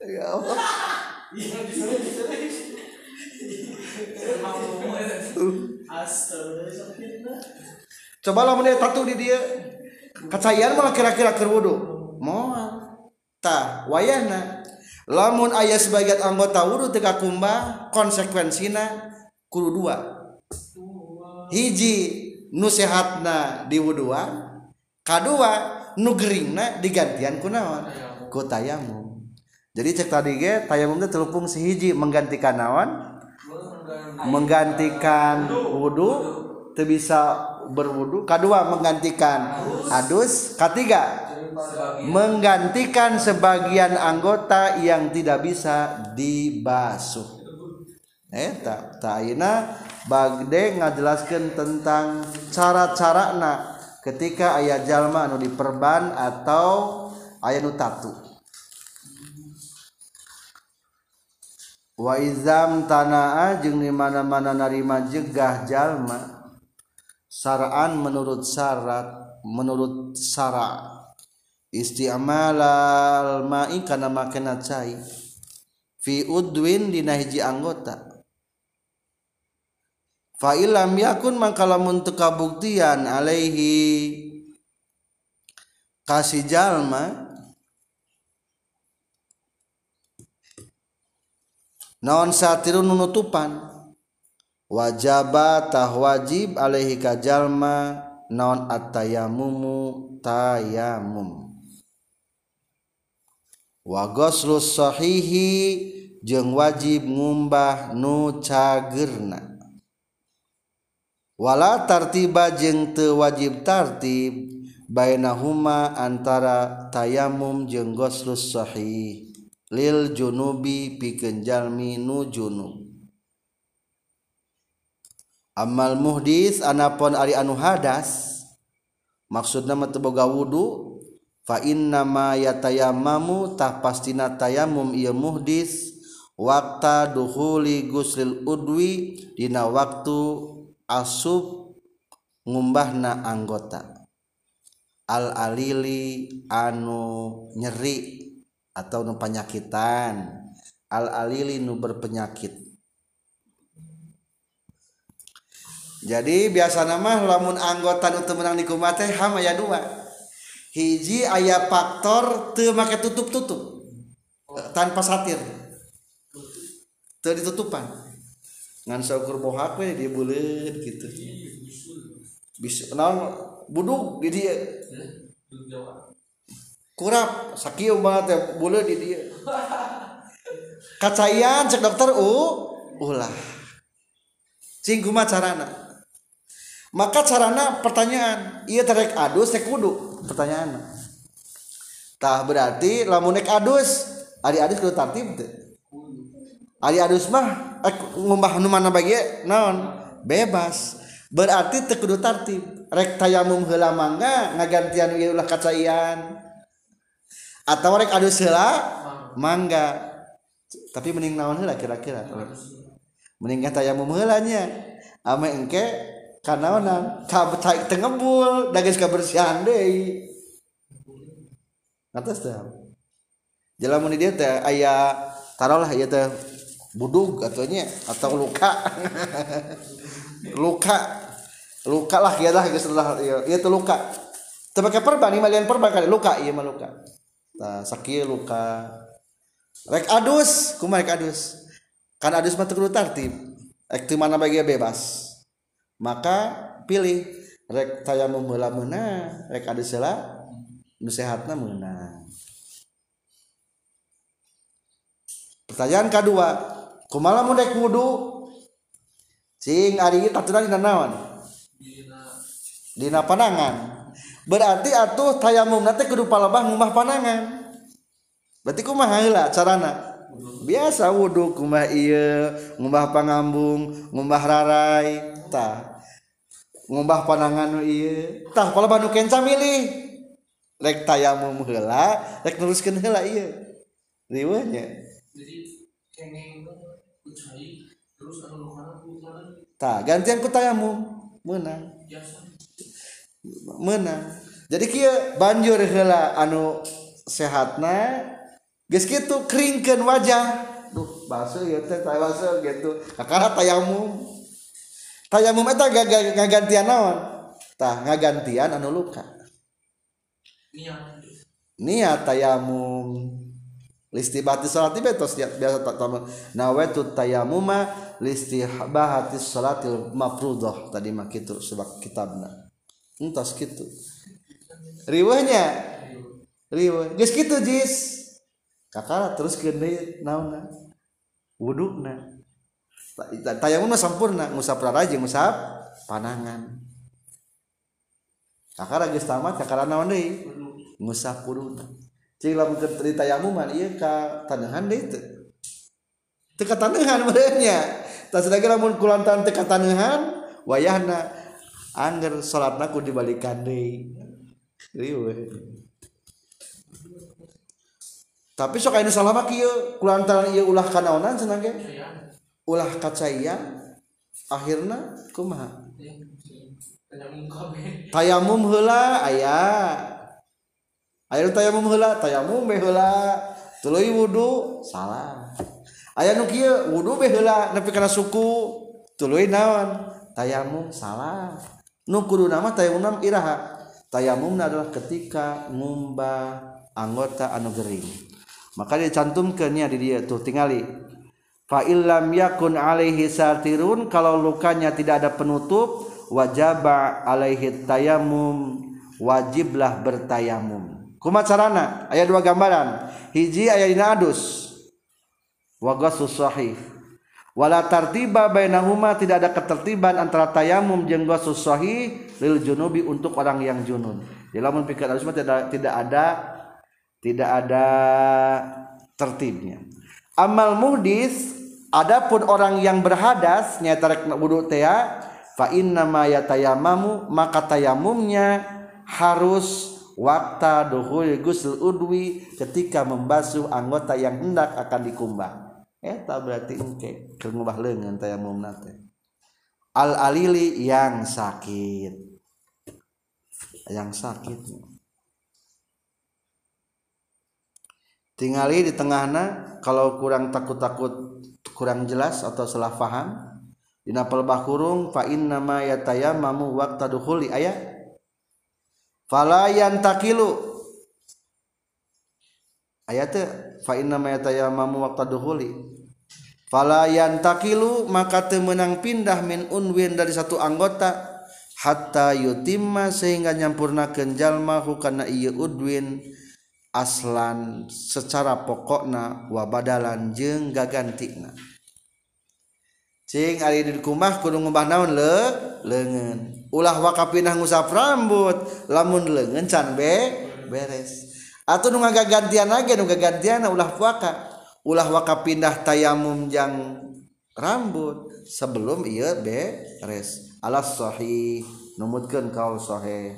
Ya Allah. Coba lah menit tatu di dia kacayaan malah kira-kira kerwudu wudu. Moal. Tah wayahna. Lamun ayah sebagian anggota wudu teka kumba konsekuensina kudu dua. Hiji nu sehatna di wuduan kadua nu geringna digantian kunaon ku tayamum. Jadi cek tadi ge tayamum teh telupung sihiji menggantikan naon? Menggantikan wudu teu bisa berwudu kedua menggantikan. Adus ketiga menggantikan sebagian anggota yang tidak bisa dibasuh. Eta tak bagde ngajelaskan tentang cara-cara nak ketika ayat jalma anu diperban atau ayat nu tatu. Wa izam tanaa jeung di mana-mana narima jegah jalma saraan menurut syarat menurut syara. Isti'malal ma'i kana makena cai. Fi udwin dina hiji anggota. Fa illam yakun maka lamun teu kabuktian alaihi. Kasih jalma. Naon satirun nutupan wajabatah wajib Alehi kajallma naon attayamumu tayamum wa goslus sahihi jeung wajib ngumbah nu cagerna. Wala tartiba jeung te wajib tartib bainahuma antara tayamum jeung ghuslus sahih. Lil junubi pikeun jalmi nu junub. amal muhdis anapun ari anu hadas maksud nama teboga wudhu fa inna ma yatayamamu tah pastina tayamum ieu muhdis waktu duhuli guslil udwi dina waktu asub ngumbahna anggota. Al alili anu nyeri atau nu penyakitan al alili nu berpenyakit. Jadi biasa nama lamun anggota untuk menang di kumate hama ya dua. Hiji ayah faktor te make tutup tutup tanpa satir. Te ditutupan. Ngan saukur bohak we dia bulet gitu. Bisa naon buduk di dia kurap sakieu banget ya bulet di dia kacayan cek dokter u ulah. Cing kumaha carana maka carana pertanyaan. Iya terek adus tek kudu. Pertanyaan. Tah berarti lamun nek adus ari adus kudu tertib teh. Ari adus mah eh, ngumbah nu mana bagi naon? Bebas. Berarti teu kudu tertib rek tayamum heula mangga ngagantian ieu ulah kacaian. Atau rek adus heula mangga. Tapi mending naon heula kira-kira? Mending tayamum heula nya ame engke kanaonan kabecai tengebul daging kebersihan deh. Atas teh. Jalan mun dia teh aya taruhlah ya teh budug atunya atau luka. Luka. Luka lah ya lah setelah ya itu luka. Tapi perban ini malian perban kali luka iya mah luka. Nah sakit luka. Rek adus kumar rek adus? Kan adus mah teu tertib rek mana bagi bebas maka pilih rek tayamum heula meunang rek ada sela nu sehatna meunang pertanyaan kedua kumaha mun rek wudu? Cing ari taturan dina naon dina panangan. Berarti atuh tayamum nanti kudu palebah ngumah panangan. Berarti kumaha heula carana? Biasa wudhu kumah iya ngubah pangambung ngubah rarai tak ngubah panangan iya tah kalau banu kenca milih. Rek tayamum muhela rek nuruskan hela iya riwanya tah gantian ku tayamum menang menang jadi kia banjur hela anu sehatna geus kitu keringkeun wajah. Duh basuh ya teh basuh gitu kakara tayamum tayamum eta ngagantian naon? Tah ngagantian anu luka. Niat. Tayamum. Listibati salat betos biasa tak tamu nawaitu tayamuma listibahati salatil mafruḍah tadi mah kitu sebab kitabna. Entas kitu. Riwahnya riwah geus kitu jis? Kakara terus deui naonna wudukna tayamum sempurna musab raraji musab panangan kakara geus tamat kakara naon deui? Musab kuduna cing lamun di tayamuman ieu ka tanehan deui teu teu ka tanehan beureunya tas lagi lamun kulantaran teu ka tanehan wayahna angger salatna ku dibalikan deui. Riweuh tapi sok anu salah mah kieu kulantaran ieu ulah kanaonan cenah ge ulah kacaya akhirnya kumaha? Tayamum heula aya. Aya tayamum heula tayamum be heula. Tuluy wudu salah. Aya nu kieu wudu be heula nepi kana suku tuluy naon? Tayamum salah. Nu kudu nama tayamum iraha. Tayamum adalah ketika ngumbah anggota anu gering. Maka dicantumkeun nya di dieu tuh tingali. Fa illam yakun alaihi satirun kalau lukanya tidak ada penutup wajaba alaihi tayamum wajiblah bertayamum kuma carana aya dua gambaran. Hiji aya dina adus. Wa sahih. Wala tartiba bainahuma tidak ada ketertiban antara tayamum jeung ghasus sahih lil junubi untuk orang yang junub jadi lamun pikir adus tidak tidak ada tidak ada tertibnya. Amal muhdis Adapun orang yang berhadas nyata rek wudu teh fa inna ma maka tayamumnya harus waktu duhul gusul udwi ketika membasuh anggota yang hendak akan dikumbah. Eta berarti engke keur ngubah leungeun tayamum nate al alili yang sakit. Yang sakit. Tingali di tengahna kalau kurang takut-takut kurang jelas atau salah faham? Dina pelbah kurung fa inna ma yatayammamu waqta dukhuli. Aya fala yantakilu. Ayat fa inna ma yatayammamu waqta dukhuli. Fala yantakilu maka teu menang pindah min unwin dari satu anggota hatta yutimma sehingga nyampurnakeun jalma hukana ieu udwin aslan secara pokokna wabadalan jeng gagantina cing ari di kumah kudu ngubah naon? Le lengan. Ulah wakapinah ngusap rambut lamun lengan can be beres. Atau nu gantian lagi nu gantian ulah puaka. Ulah wakapindah tayamum jang rambut sebelum iya beres. Alas sahih numutkan kau sahih.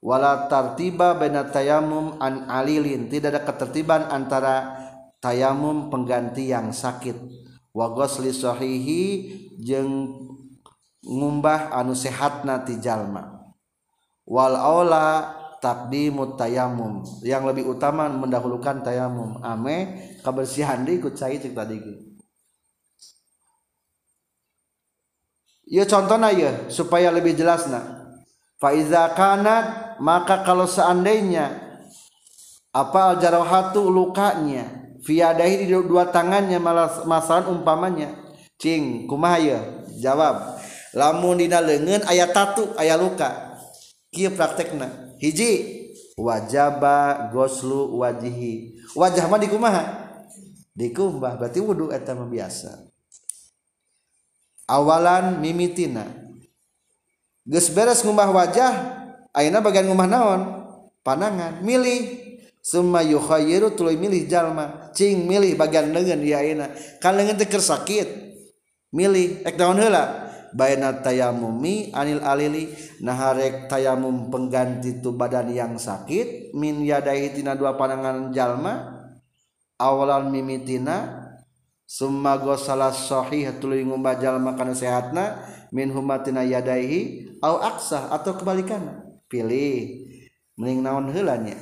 Wala tartiba bena tayamum an alilin. Tidak ada ketertiban antara tayamum pengganti yang sakit. Wa ghusli sahihi jeung ngumbah anu sehatna ti jalma. Wal aula taqdimu tayamum yang lebih utama mendahulukan tayamum ame kebersihan di ikut cai cek tadi. Ya contohnya ya supaya lebih jelas nah. Faiza kanat maka kalau seandainya apa jarahatu lukanya fiadahi di dua tangannya malas masalah umpamanya. Cing kumahaya jawab. Lamun dina leungeun aya tatu aya luka. Kieu praktekna. Hiji. Wajaba goslu wajihi. Wajah mah dikumaha dikumbah berarti wudu eta mah biasa. Awalan mimitina. Geus beres ngumbah wajah ayeuna bagian ngumah naon? Panangan milih. summa yukhayyiru tuluy milih jalma. Cing milih bagian lengan ya ina kan lengan teker sakit. Milih ek daun heula? Baina tayamumi anil alili naharek tayamum pengganti tu badan yang sakit min yadai tina dua panangan jalma awalan mimitina summa gosala sahih tuluy ngumbah jalma kana sehatna min humatina yadaihi au aksah atau kebalikannya pilih mending naon heulanya?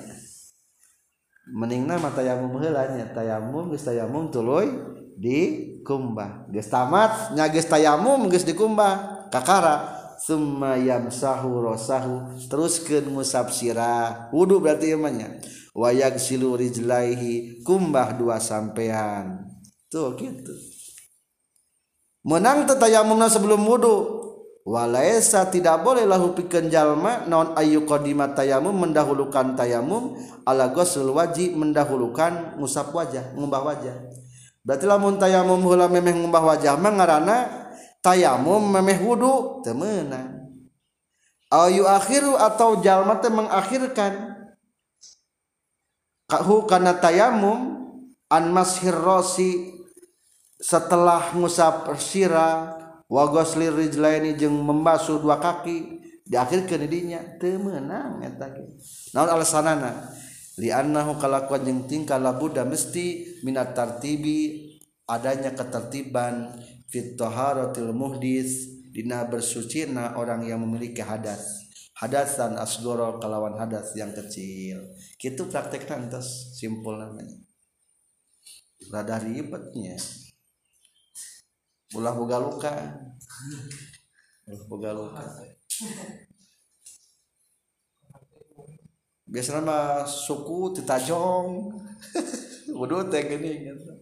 Mening nama tayamum heulanya tayamum geus tayamum tuluy dikumbah. Geus tamat nya geus tayamum geus dikumbah. Kakara summa yamsahu rasahu teruskeun ngusap sirah. Wudu berarti ieu nya. Wa yagsilu rijlaihi. Kumbah dua sampean. Tuh gitu menang tayamumna sebelum wudu walaesa tidak boleh lahu pikeun jalma naon ayu qadima tayamum mendahulukan tayamum ala ghusl wajib mendahulukan ngusap wajah ngubah wajah. Berarti lamun tayamum heula memeh ngubah wajah mah ngaranna tayamum memeh wudu teu meunang. Ayu akhiru atau jalma teh mengakhirkan. Kahu kana tayamum an mashir rosi setelah ngusap sirah wagoslir rijlaini jeung membasuh dua kaki diakhirkeun didinya. Teu meunang eta ge. Naon alasanana? Li annahu kalakuan jeung tingkah labuda mesti minat tartibi adanya ketertiban fit taharatil muhdis dina bersucina orang yang memiliki hadas. Hadasan asgoro kalawan hadas yang kecil. Gitu praktekna entos simpul namanya. Rada ribetnya ulah boga luka. Ulah boga luka. Biasanya mah suku titajong wudu teh gini gitu.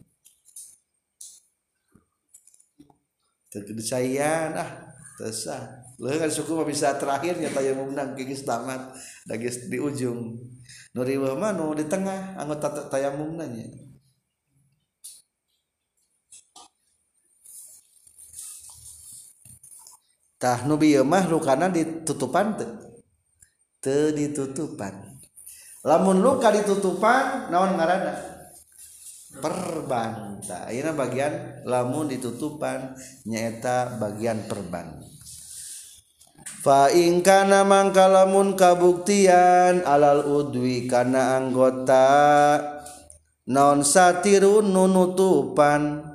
Kepercayaan ah tesah lu kan suku mah bisa terakhirnya tayang menang kikis tamat dagis di ujung. Nuri mah nu di tengah anggota tayamum nanya tah nu bieu mah lukana ditutupan teu teu ditutupan. Lamun luka ditutupan naon ngaranna? Perbanta ayeuna bagian lamun ditutupan nyaeta bagian perban. Fa in kana mangka lamun kabuktian alal udwi kana anggota naon satirun nunutupan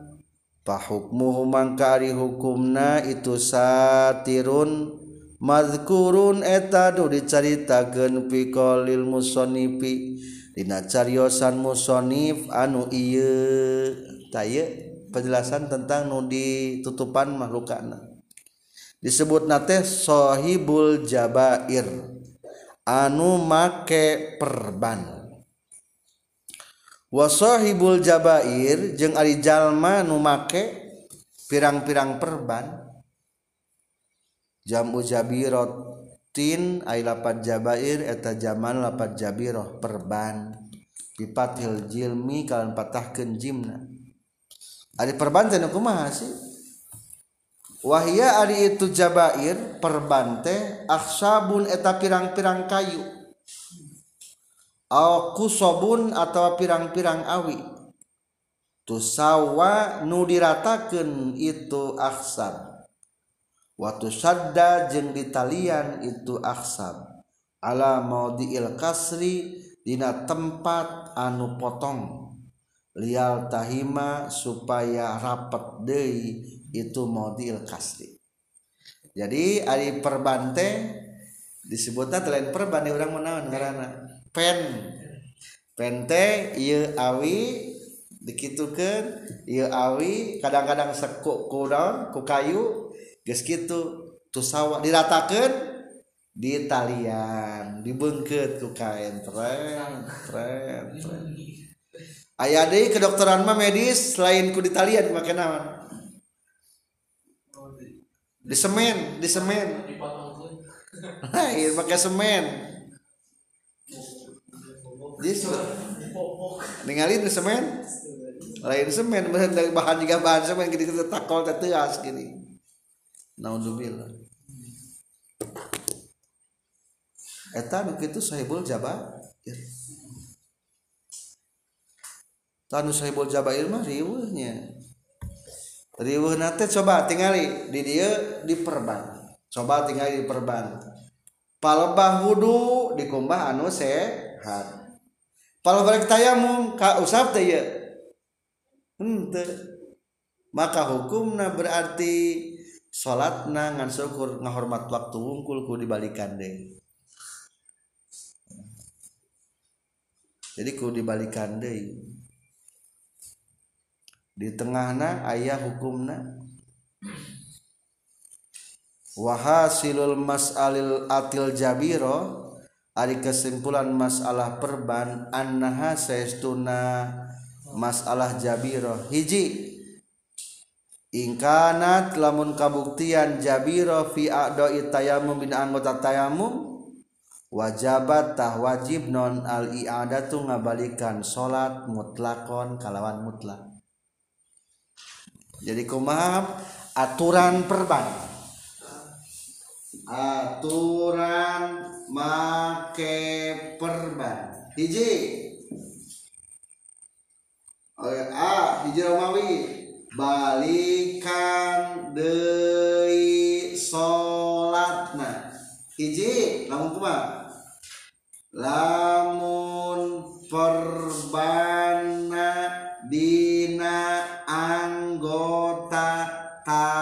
pahukmuhu mangkari hukumna itu satirun? Madkurun etadu dicaritaken pikolil musonipi Dina caryosan musonif anu ieu Taya penjelasan tentang nu ditutupan makhlukana Disebut nate sohibul jabair Anu make perban. wasohibul jabair jeng ari jalma nu make pirang-pirang perban. Jamu jabirotin ay lapat jabair eta jaman lapat jabiroh perban. Bipatil jilmi kalian patahkeun jimna. Ari perban teh kumaha sih? Wahia ari itu jabair perban teh aksabun eta pirang-pirang kayu. alkusobun atau pirang-pirang awi. Tusawa nu diratakan itu aksab waktu sadda jeng ditalian itu aksab ala mau diil kasri dina tempat anu potong. Lial tahima supaya rapet deui itu mau diil kasri. Jadi ari perbante disebutnya lain perban di orang menawan karena pen. Pente iya awi dikitukan iya awi kadang-kadang sekuk kurang ku kayu geus kitu. Tusawa diratakan di talian dibungket ku kain tren tren tren. Ayah deh kedokteran mah medis selain ku di talian make naon? Di semen di semen. Hai pakai semen. di ningali di semen? Lain semen dari bahan juga bahan semen gini kita takol teteas gini. Naudzubillah eta nu kitu sahibul jabair. Tanu sahibul jabair mah riweuhnya. Riweuh nate coba tinggali di dia di perban coba tinggali di perban palebah wudu di kumbah anu sehat kalau balik tayamum ka usap teh ya henteu hmm, maka hukumna berarti salat ngan syukur ngahormat waktu wungkul ku dibalikan deh. Jadi ku dibalikan deh. Di tengahna ayah hukumna. Wahasilul mas'alil atil jabiro ari kesimpulan masalah perban annaha saestuna masalah jabiro. Hiji ingkanat lamun kabuktian jabiro fi a'doi tayamum bin anggota tayamum wajabat tah wajib non al i'adatu ngabalikan salat mutlakon kalawan mutlak. Jadi kumaha aturan perban. Aturan make perban. Hiji. Oleh A hiji Romawi. Balikan deui salatna. Hiji lamun kumaha? Lamun perbana dina anggota tayamum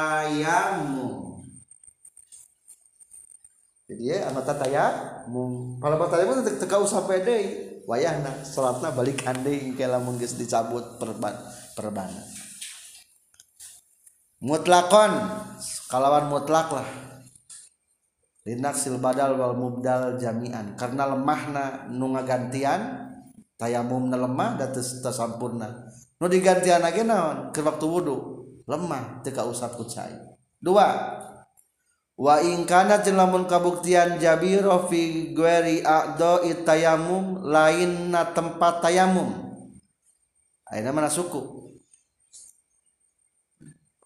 jadi ya anggota tayamum kalau tayamum teka teka usah pede. Wayahna salatna balik andai ke lamun geus dicabut perban perban. Mutlakon kalawan mutlak lah. Linaksil badal wal mubdal jami'an. Karena lemahna nu ngagantian tayamum lemah dan tersampurna nu digantian lagi naon? Ke waktu wudhu lemah teka usap kucai dua waingkana lamun kabuktian Jabirfidoyamum lain na tempat tayamum. Aina mana suku?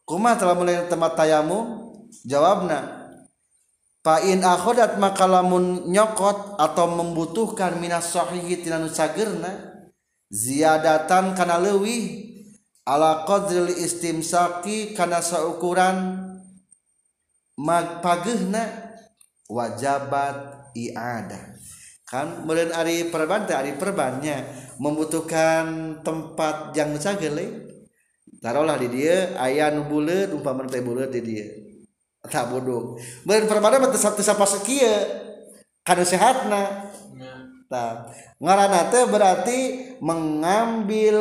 Kuma telah mulai tempat tayamum? Jawabna Pain akhodat maka lamun nyokot atau membutuhkan minas sahihi tina nusagerna ziyadatan kana leuwih ala qadril istimsaki kana saukuran magpagehna wajabat iada. Kan kemudian hari perban hari perbannya membutuhkan tempat yang sagele taruhlah di dia ayah nu bulat umpama teh bulat di dia. Tak bodoh kemudian perban mah teu tesap pas kia kanu sehatna. Nah ngarana teh berarti mengambil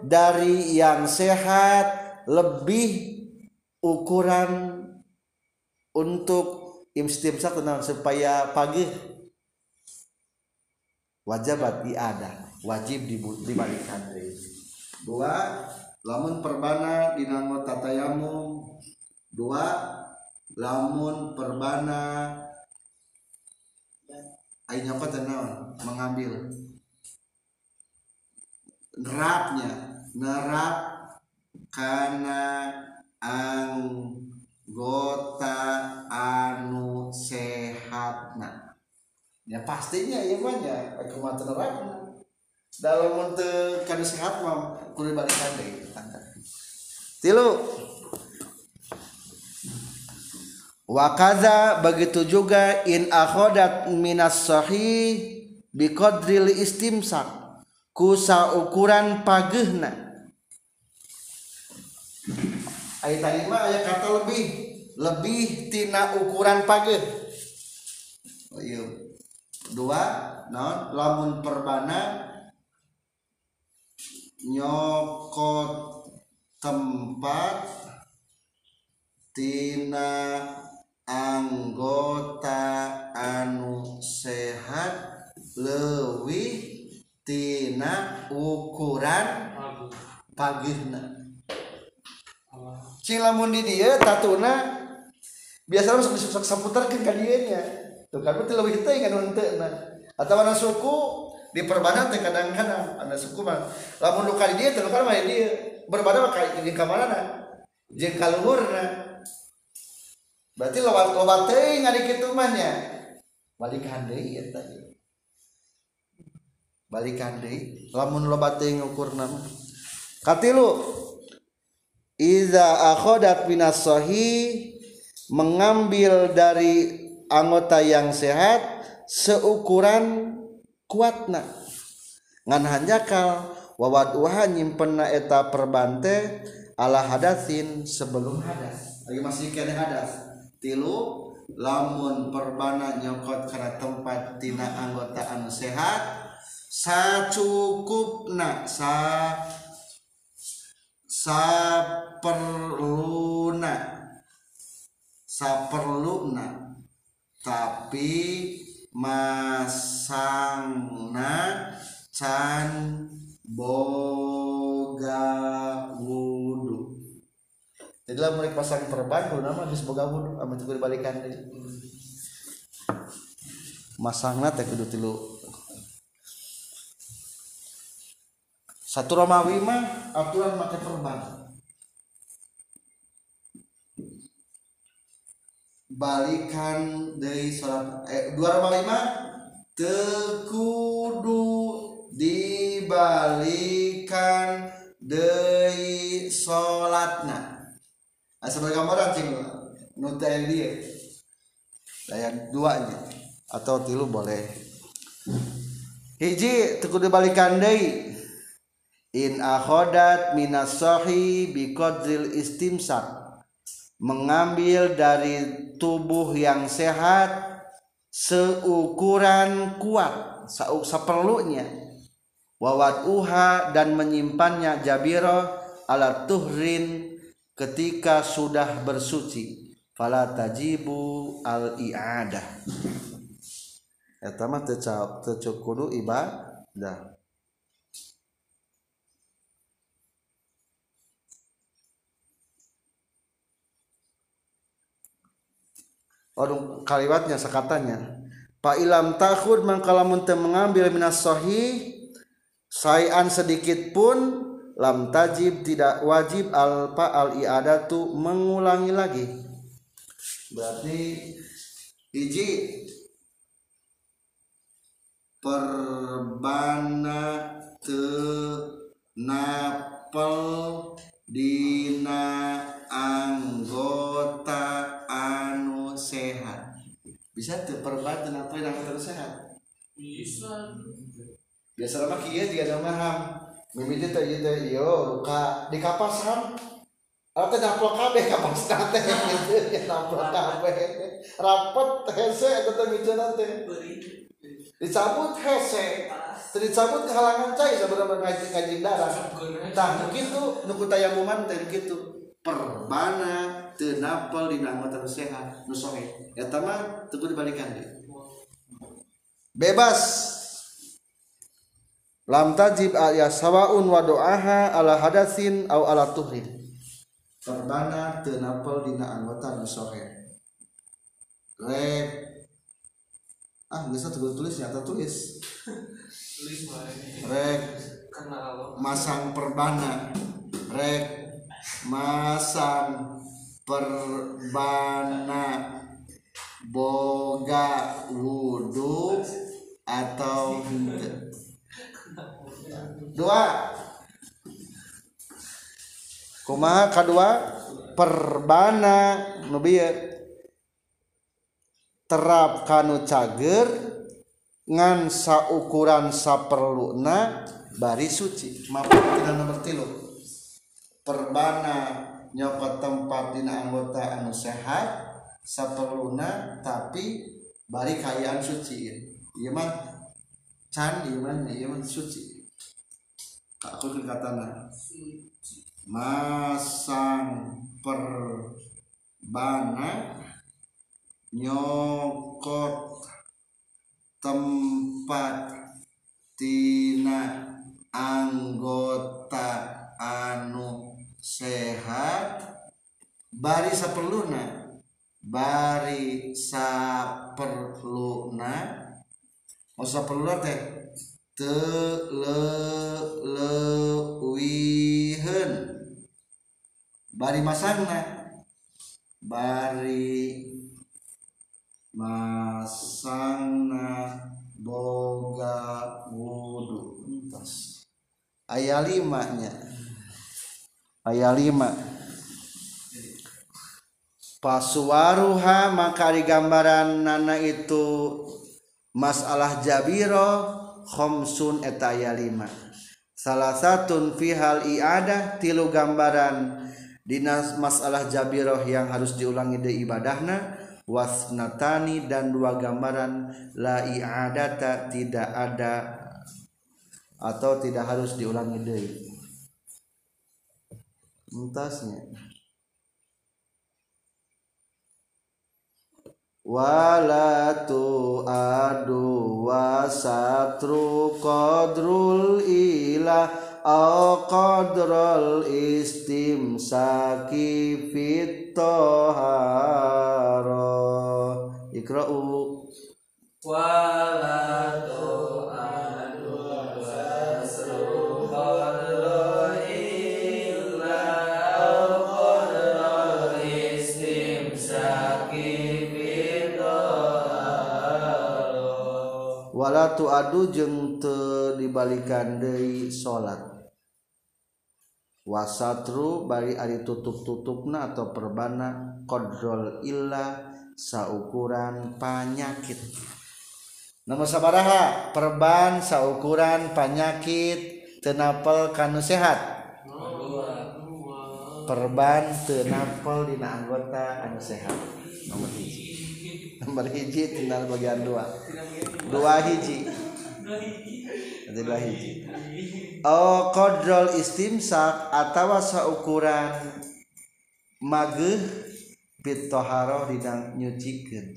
dari yang sehat lebih ukuran untuk imstimsak supaya pagi. Wajabat ada wajib dibalikan dua lamun perbana dinamo tatayamum dua lamun perbana ayo apa tenang mengambil. Nerapnya nerap karena anggota anu sehatna. Ya pastinya ya. Banyak aku mata neraka. Dalam untuk kada sehat mah kudu balikan deh tilu. Wakaza begitu juga in akhodat minas sahih biqadril istimsak. Kusa ukuran pagehna ayat tadi mah ayat kata lebih. Lebih tina ukuran pageh oh iya. Dua non lamun perbana nyokot tempat tina anggota anu sehat lebih tina ukuran pagihna cing lamun di dia tatuna biasa harus disuksak saputarkeun ka dieu nya tuh kan berarti leuwih teuing anu henteu nah atawa anu suku diperbanan teh kadang-kadang. Anu suku mah lamun nu ka dieu teh kan mah dieu. Berbada mah ka jeung ka manana? Jeung ka luhurna? Berarti loba loba teuing ari kitu mah nya. Balikahan deui eta balikahan deui. Lamun loba teuing ukurna mah. Katilu iza akhodat minas sahih mengambil dari anggota yang sehat seukuran kuatna. Ngan hanjakal wawat uha nyimpenna eta perbante ala hadasin sebelum hadas. Lagi masih kena hadas. Tilu lamun perbana nyokot karena tempat tina anggota anu sehat sacukupna sa sa perluna sa perluna tapi masangna can boga wudu jadi lah mereka pasang perban kalau nama habis boga wudu amat itu dibalikan. Deh masangna teh kudu tilu satu Romawi mah aturan pakai perban. Balikan dari sholat eh, dua rama lima tekudu dibalikan dari sholatna. Nah, sebagai gambaran cing yang dia. Daya dua aja. Atau tilu boleh. Hiji tekudu dibalikan dari in akhodat minas sohi biqadril istimsak. Mengambil dari tubuh yang sehat seukuran kuat seperlunya. Wawat uha dan menyimpannya jabiro ala tuhrin ketika sudah bersuci. Fala tajibu al iadah. Eta mah teu cukup ibadah Orang kaliwatnya sekatanya. Pak ilam takhud mangkalamun teu mengambil minas sahih sayan sedikit pun lam tajib tidak wajib al pa al iadatu mengulangi lagi. Berarti hiji perbana te napel dina anggota anu sehat. Bisa tuh dan apa yang terus sehat? Bisa. Biasa mah kieu juga ada maham. Mimiti teh ieu teh yo luka di kapasan Atau nampol kabeh kapas nate. Gitu nampol kabeh. Rapet hese eta teh miceuna teh dicabut hese. Tadi cabut ke halangan cai sebenarnya ngaji ngaji darah. Tah begitu nuku tayamuman teh gitu. Perbana teu napel dina anggota nu sehat nu sohe. Eta mah teu dibalikan deh. Bebas. Lam tajib ya sawaun wa doaha ala hadasin au ala tuhrin. Perbana teu napel dina anggota nu sohe. Rek ah bisa tulis tulis nyata tulis rek masang perbana rek masang perbana boga wudhu atau dua. Kumaha kedua perbana nubi terap kanu cager ngan saukuran saperluna bari suci. Maaf tidak nomor tilu. Perbana nyokot tempat dina anggota anu sehat saperluna tapi bari kayaan suci. Iya mah can iya mah iya mah suci. Aku katana masang perbana nyokot tempat tina anggota anu sehat. Bari saperluna bari saperluna mau saperluna teh? Teleuwihen bari masangna bari masangna boga wudhu entas. Ayat limanya ayat lima. Pasuwaruha maka di gambaran nana itu masalah jabiro khomsun eta ayat salah satu fihal iadah tilu gambaran dinas masalah jabiroh yang harus diulangi di ibadahna wasnatani dan dua gambaran la i'adata tidak ada atau tidak harus diulangi deui entasnya wala tu adu wasatru qadrul ilah au qadral istimsaki fit tahara. Ikra'u. Wala tu'adu wasru qadra wala tu'adu jeung teu dibalikan deui salat. Wasatru bari ari tutup-tutupna atau perbana qadrol illa saukuran penyakit nomor sabaraha perban saukuran penyakit tenapel kanu sehat? Perban tenapel dina anggota anu sehat. Nomor hiji nomor hiji tinggal bagian dua. Dua hiji. Jadi dua hiji. Oh kodrol istimsak atau saukuran mageh pitoharoh didang nyucikan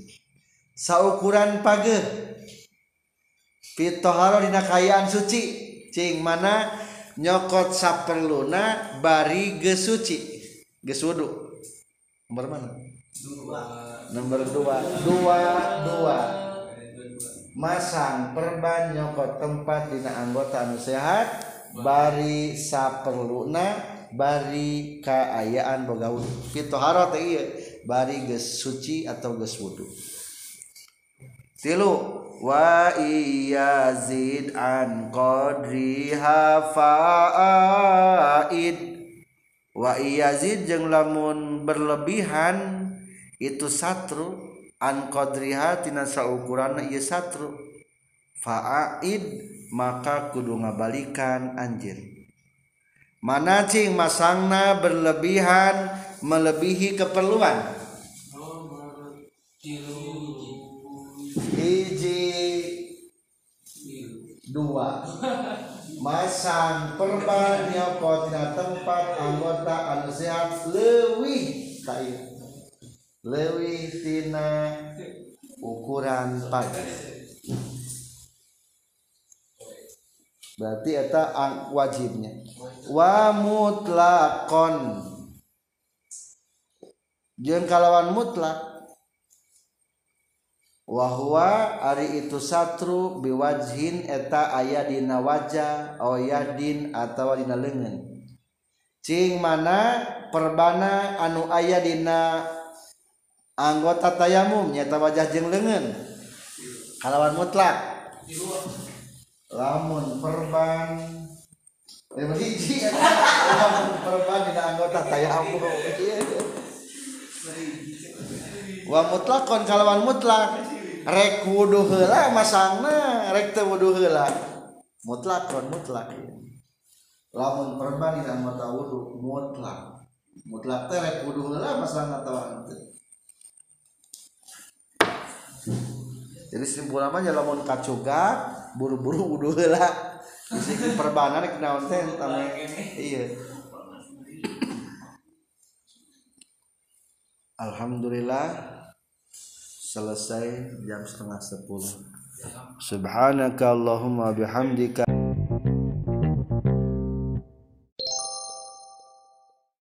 saukuran page pitoharoh dina kayaan suci. Cing mana nyokot saperluna bari gesuci. Gesudu. Nomor mana? Dua. Nomor dua. Dua dua. Masang perban nyokot tempat dina anggota anu sehat bari saperluna bari kaayaan boga wudu. Kitu haro teh ieu bari geus suci atau geus wudu. Tilu wa iyazid an qadri hafaid. Wa iyazid jeung lamun berlebihan itu satru an qadriha tina saukurana ieu satru. Fa'id maka kudu ngabalikan anjir. Mana cing masangna berlebihan melebihi keperluan? Hiji. Dua. Masang perban nyokot tina tempat anggota anu sehat leuwih ka lewih tina ukuran pagi. Berarti eta wajibnya. Wa mutlakon. Jeung kalawan mutlak wahwa ari itu satru biwajhin eta aya dina wajah oyadin atau dina lengan. Cing mana perbana anu aya dina anggota tayamum nyata wajah jeng lengan kalawan mutlak. Lamun perban lamun perban dina anggota tayamum wa mutlakon kalawan mutlak. Rek wudu heula masangna rek teu wudu heula. Mutlakon mutlak. Lamun perban dina anggota wudu mutlak. Mutlak teh rek wudu heula masangna tawa henteu jadi simpulan mah lamun kacuga buru-buru wudu heula. Bisi perbanan rek naon teh tama iya. Alhamdulillah selesai jam setengah sepuluh. Subhanaka Allahumma bihamdika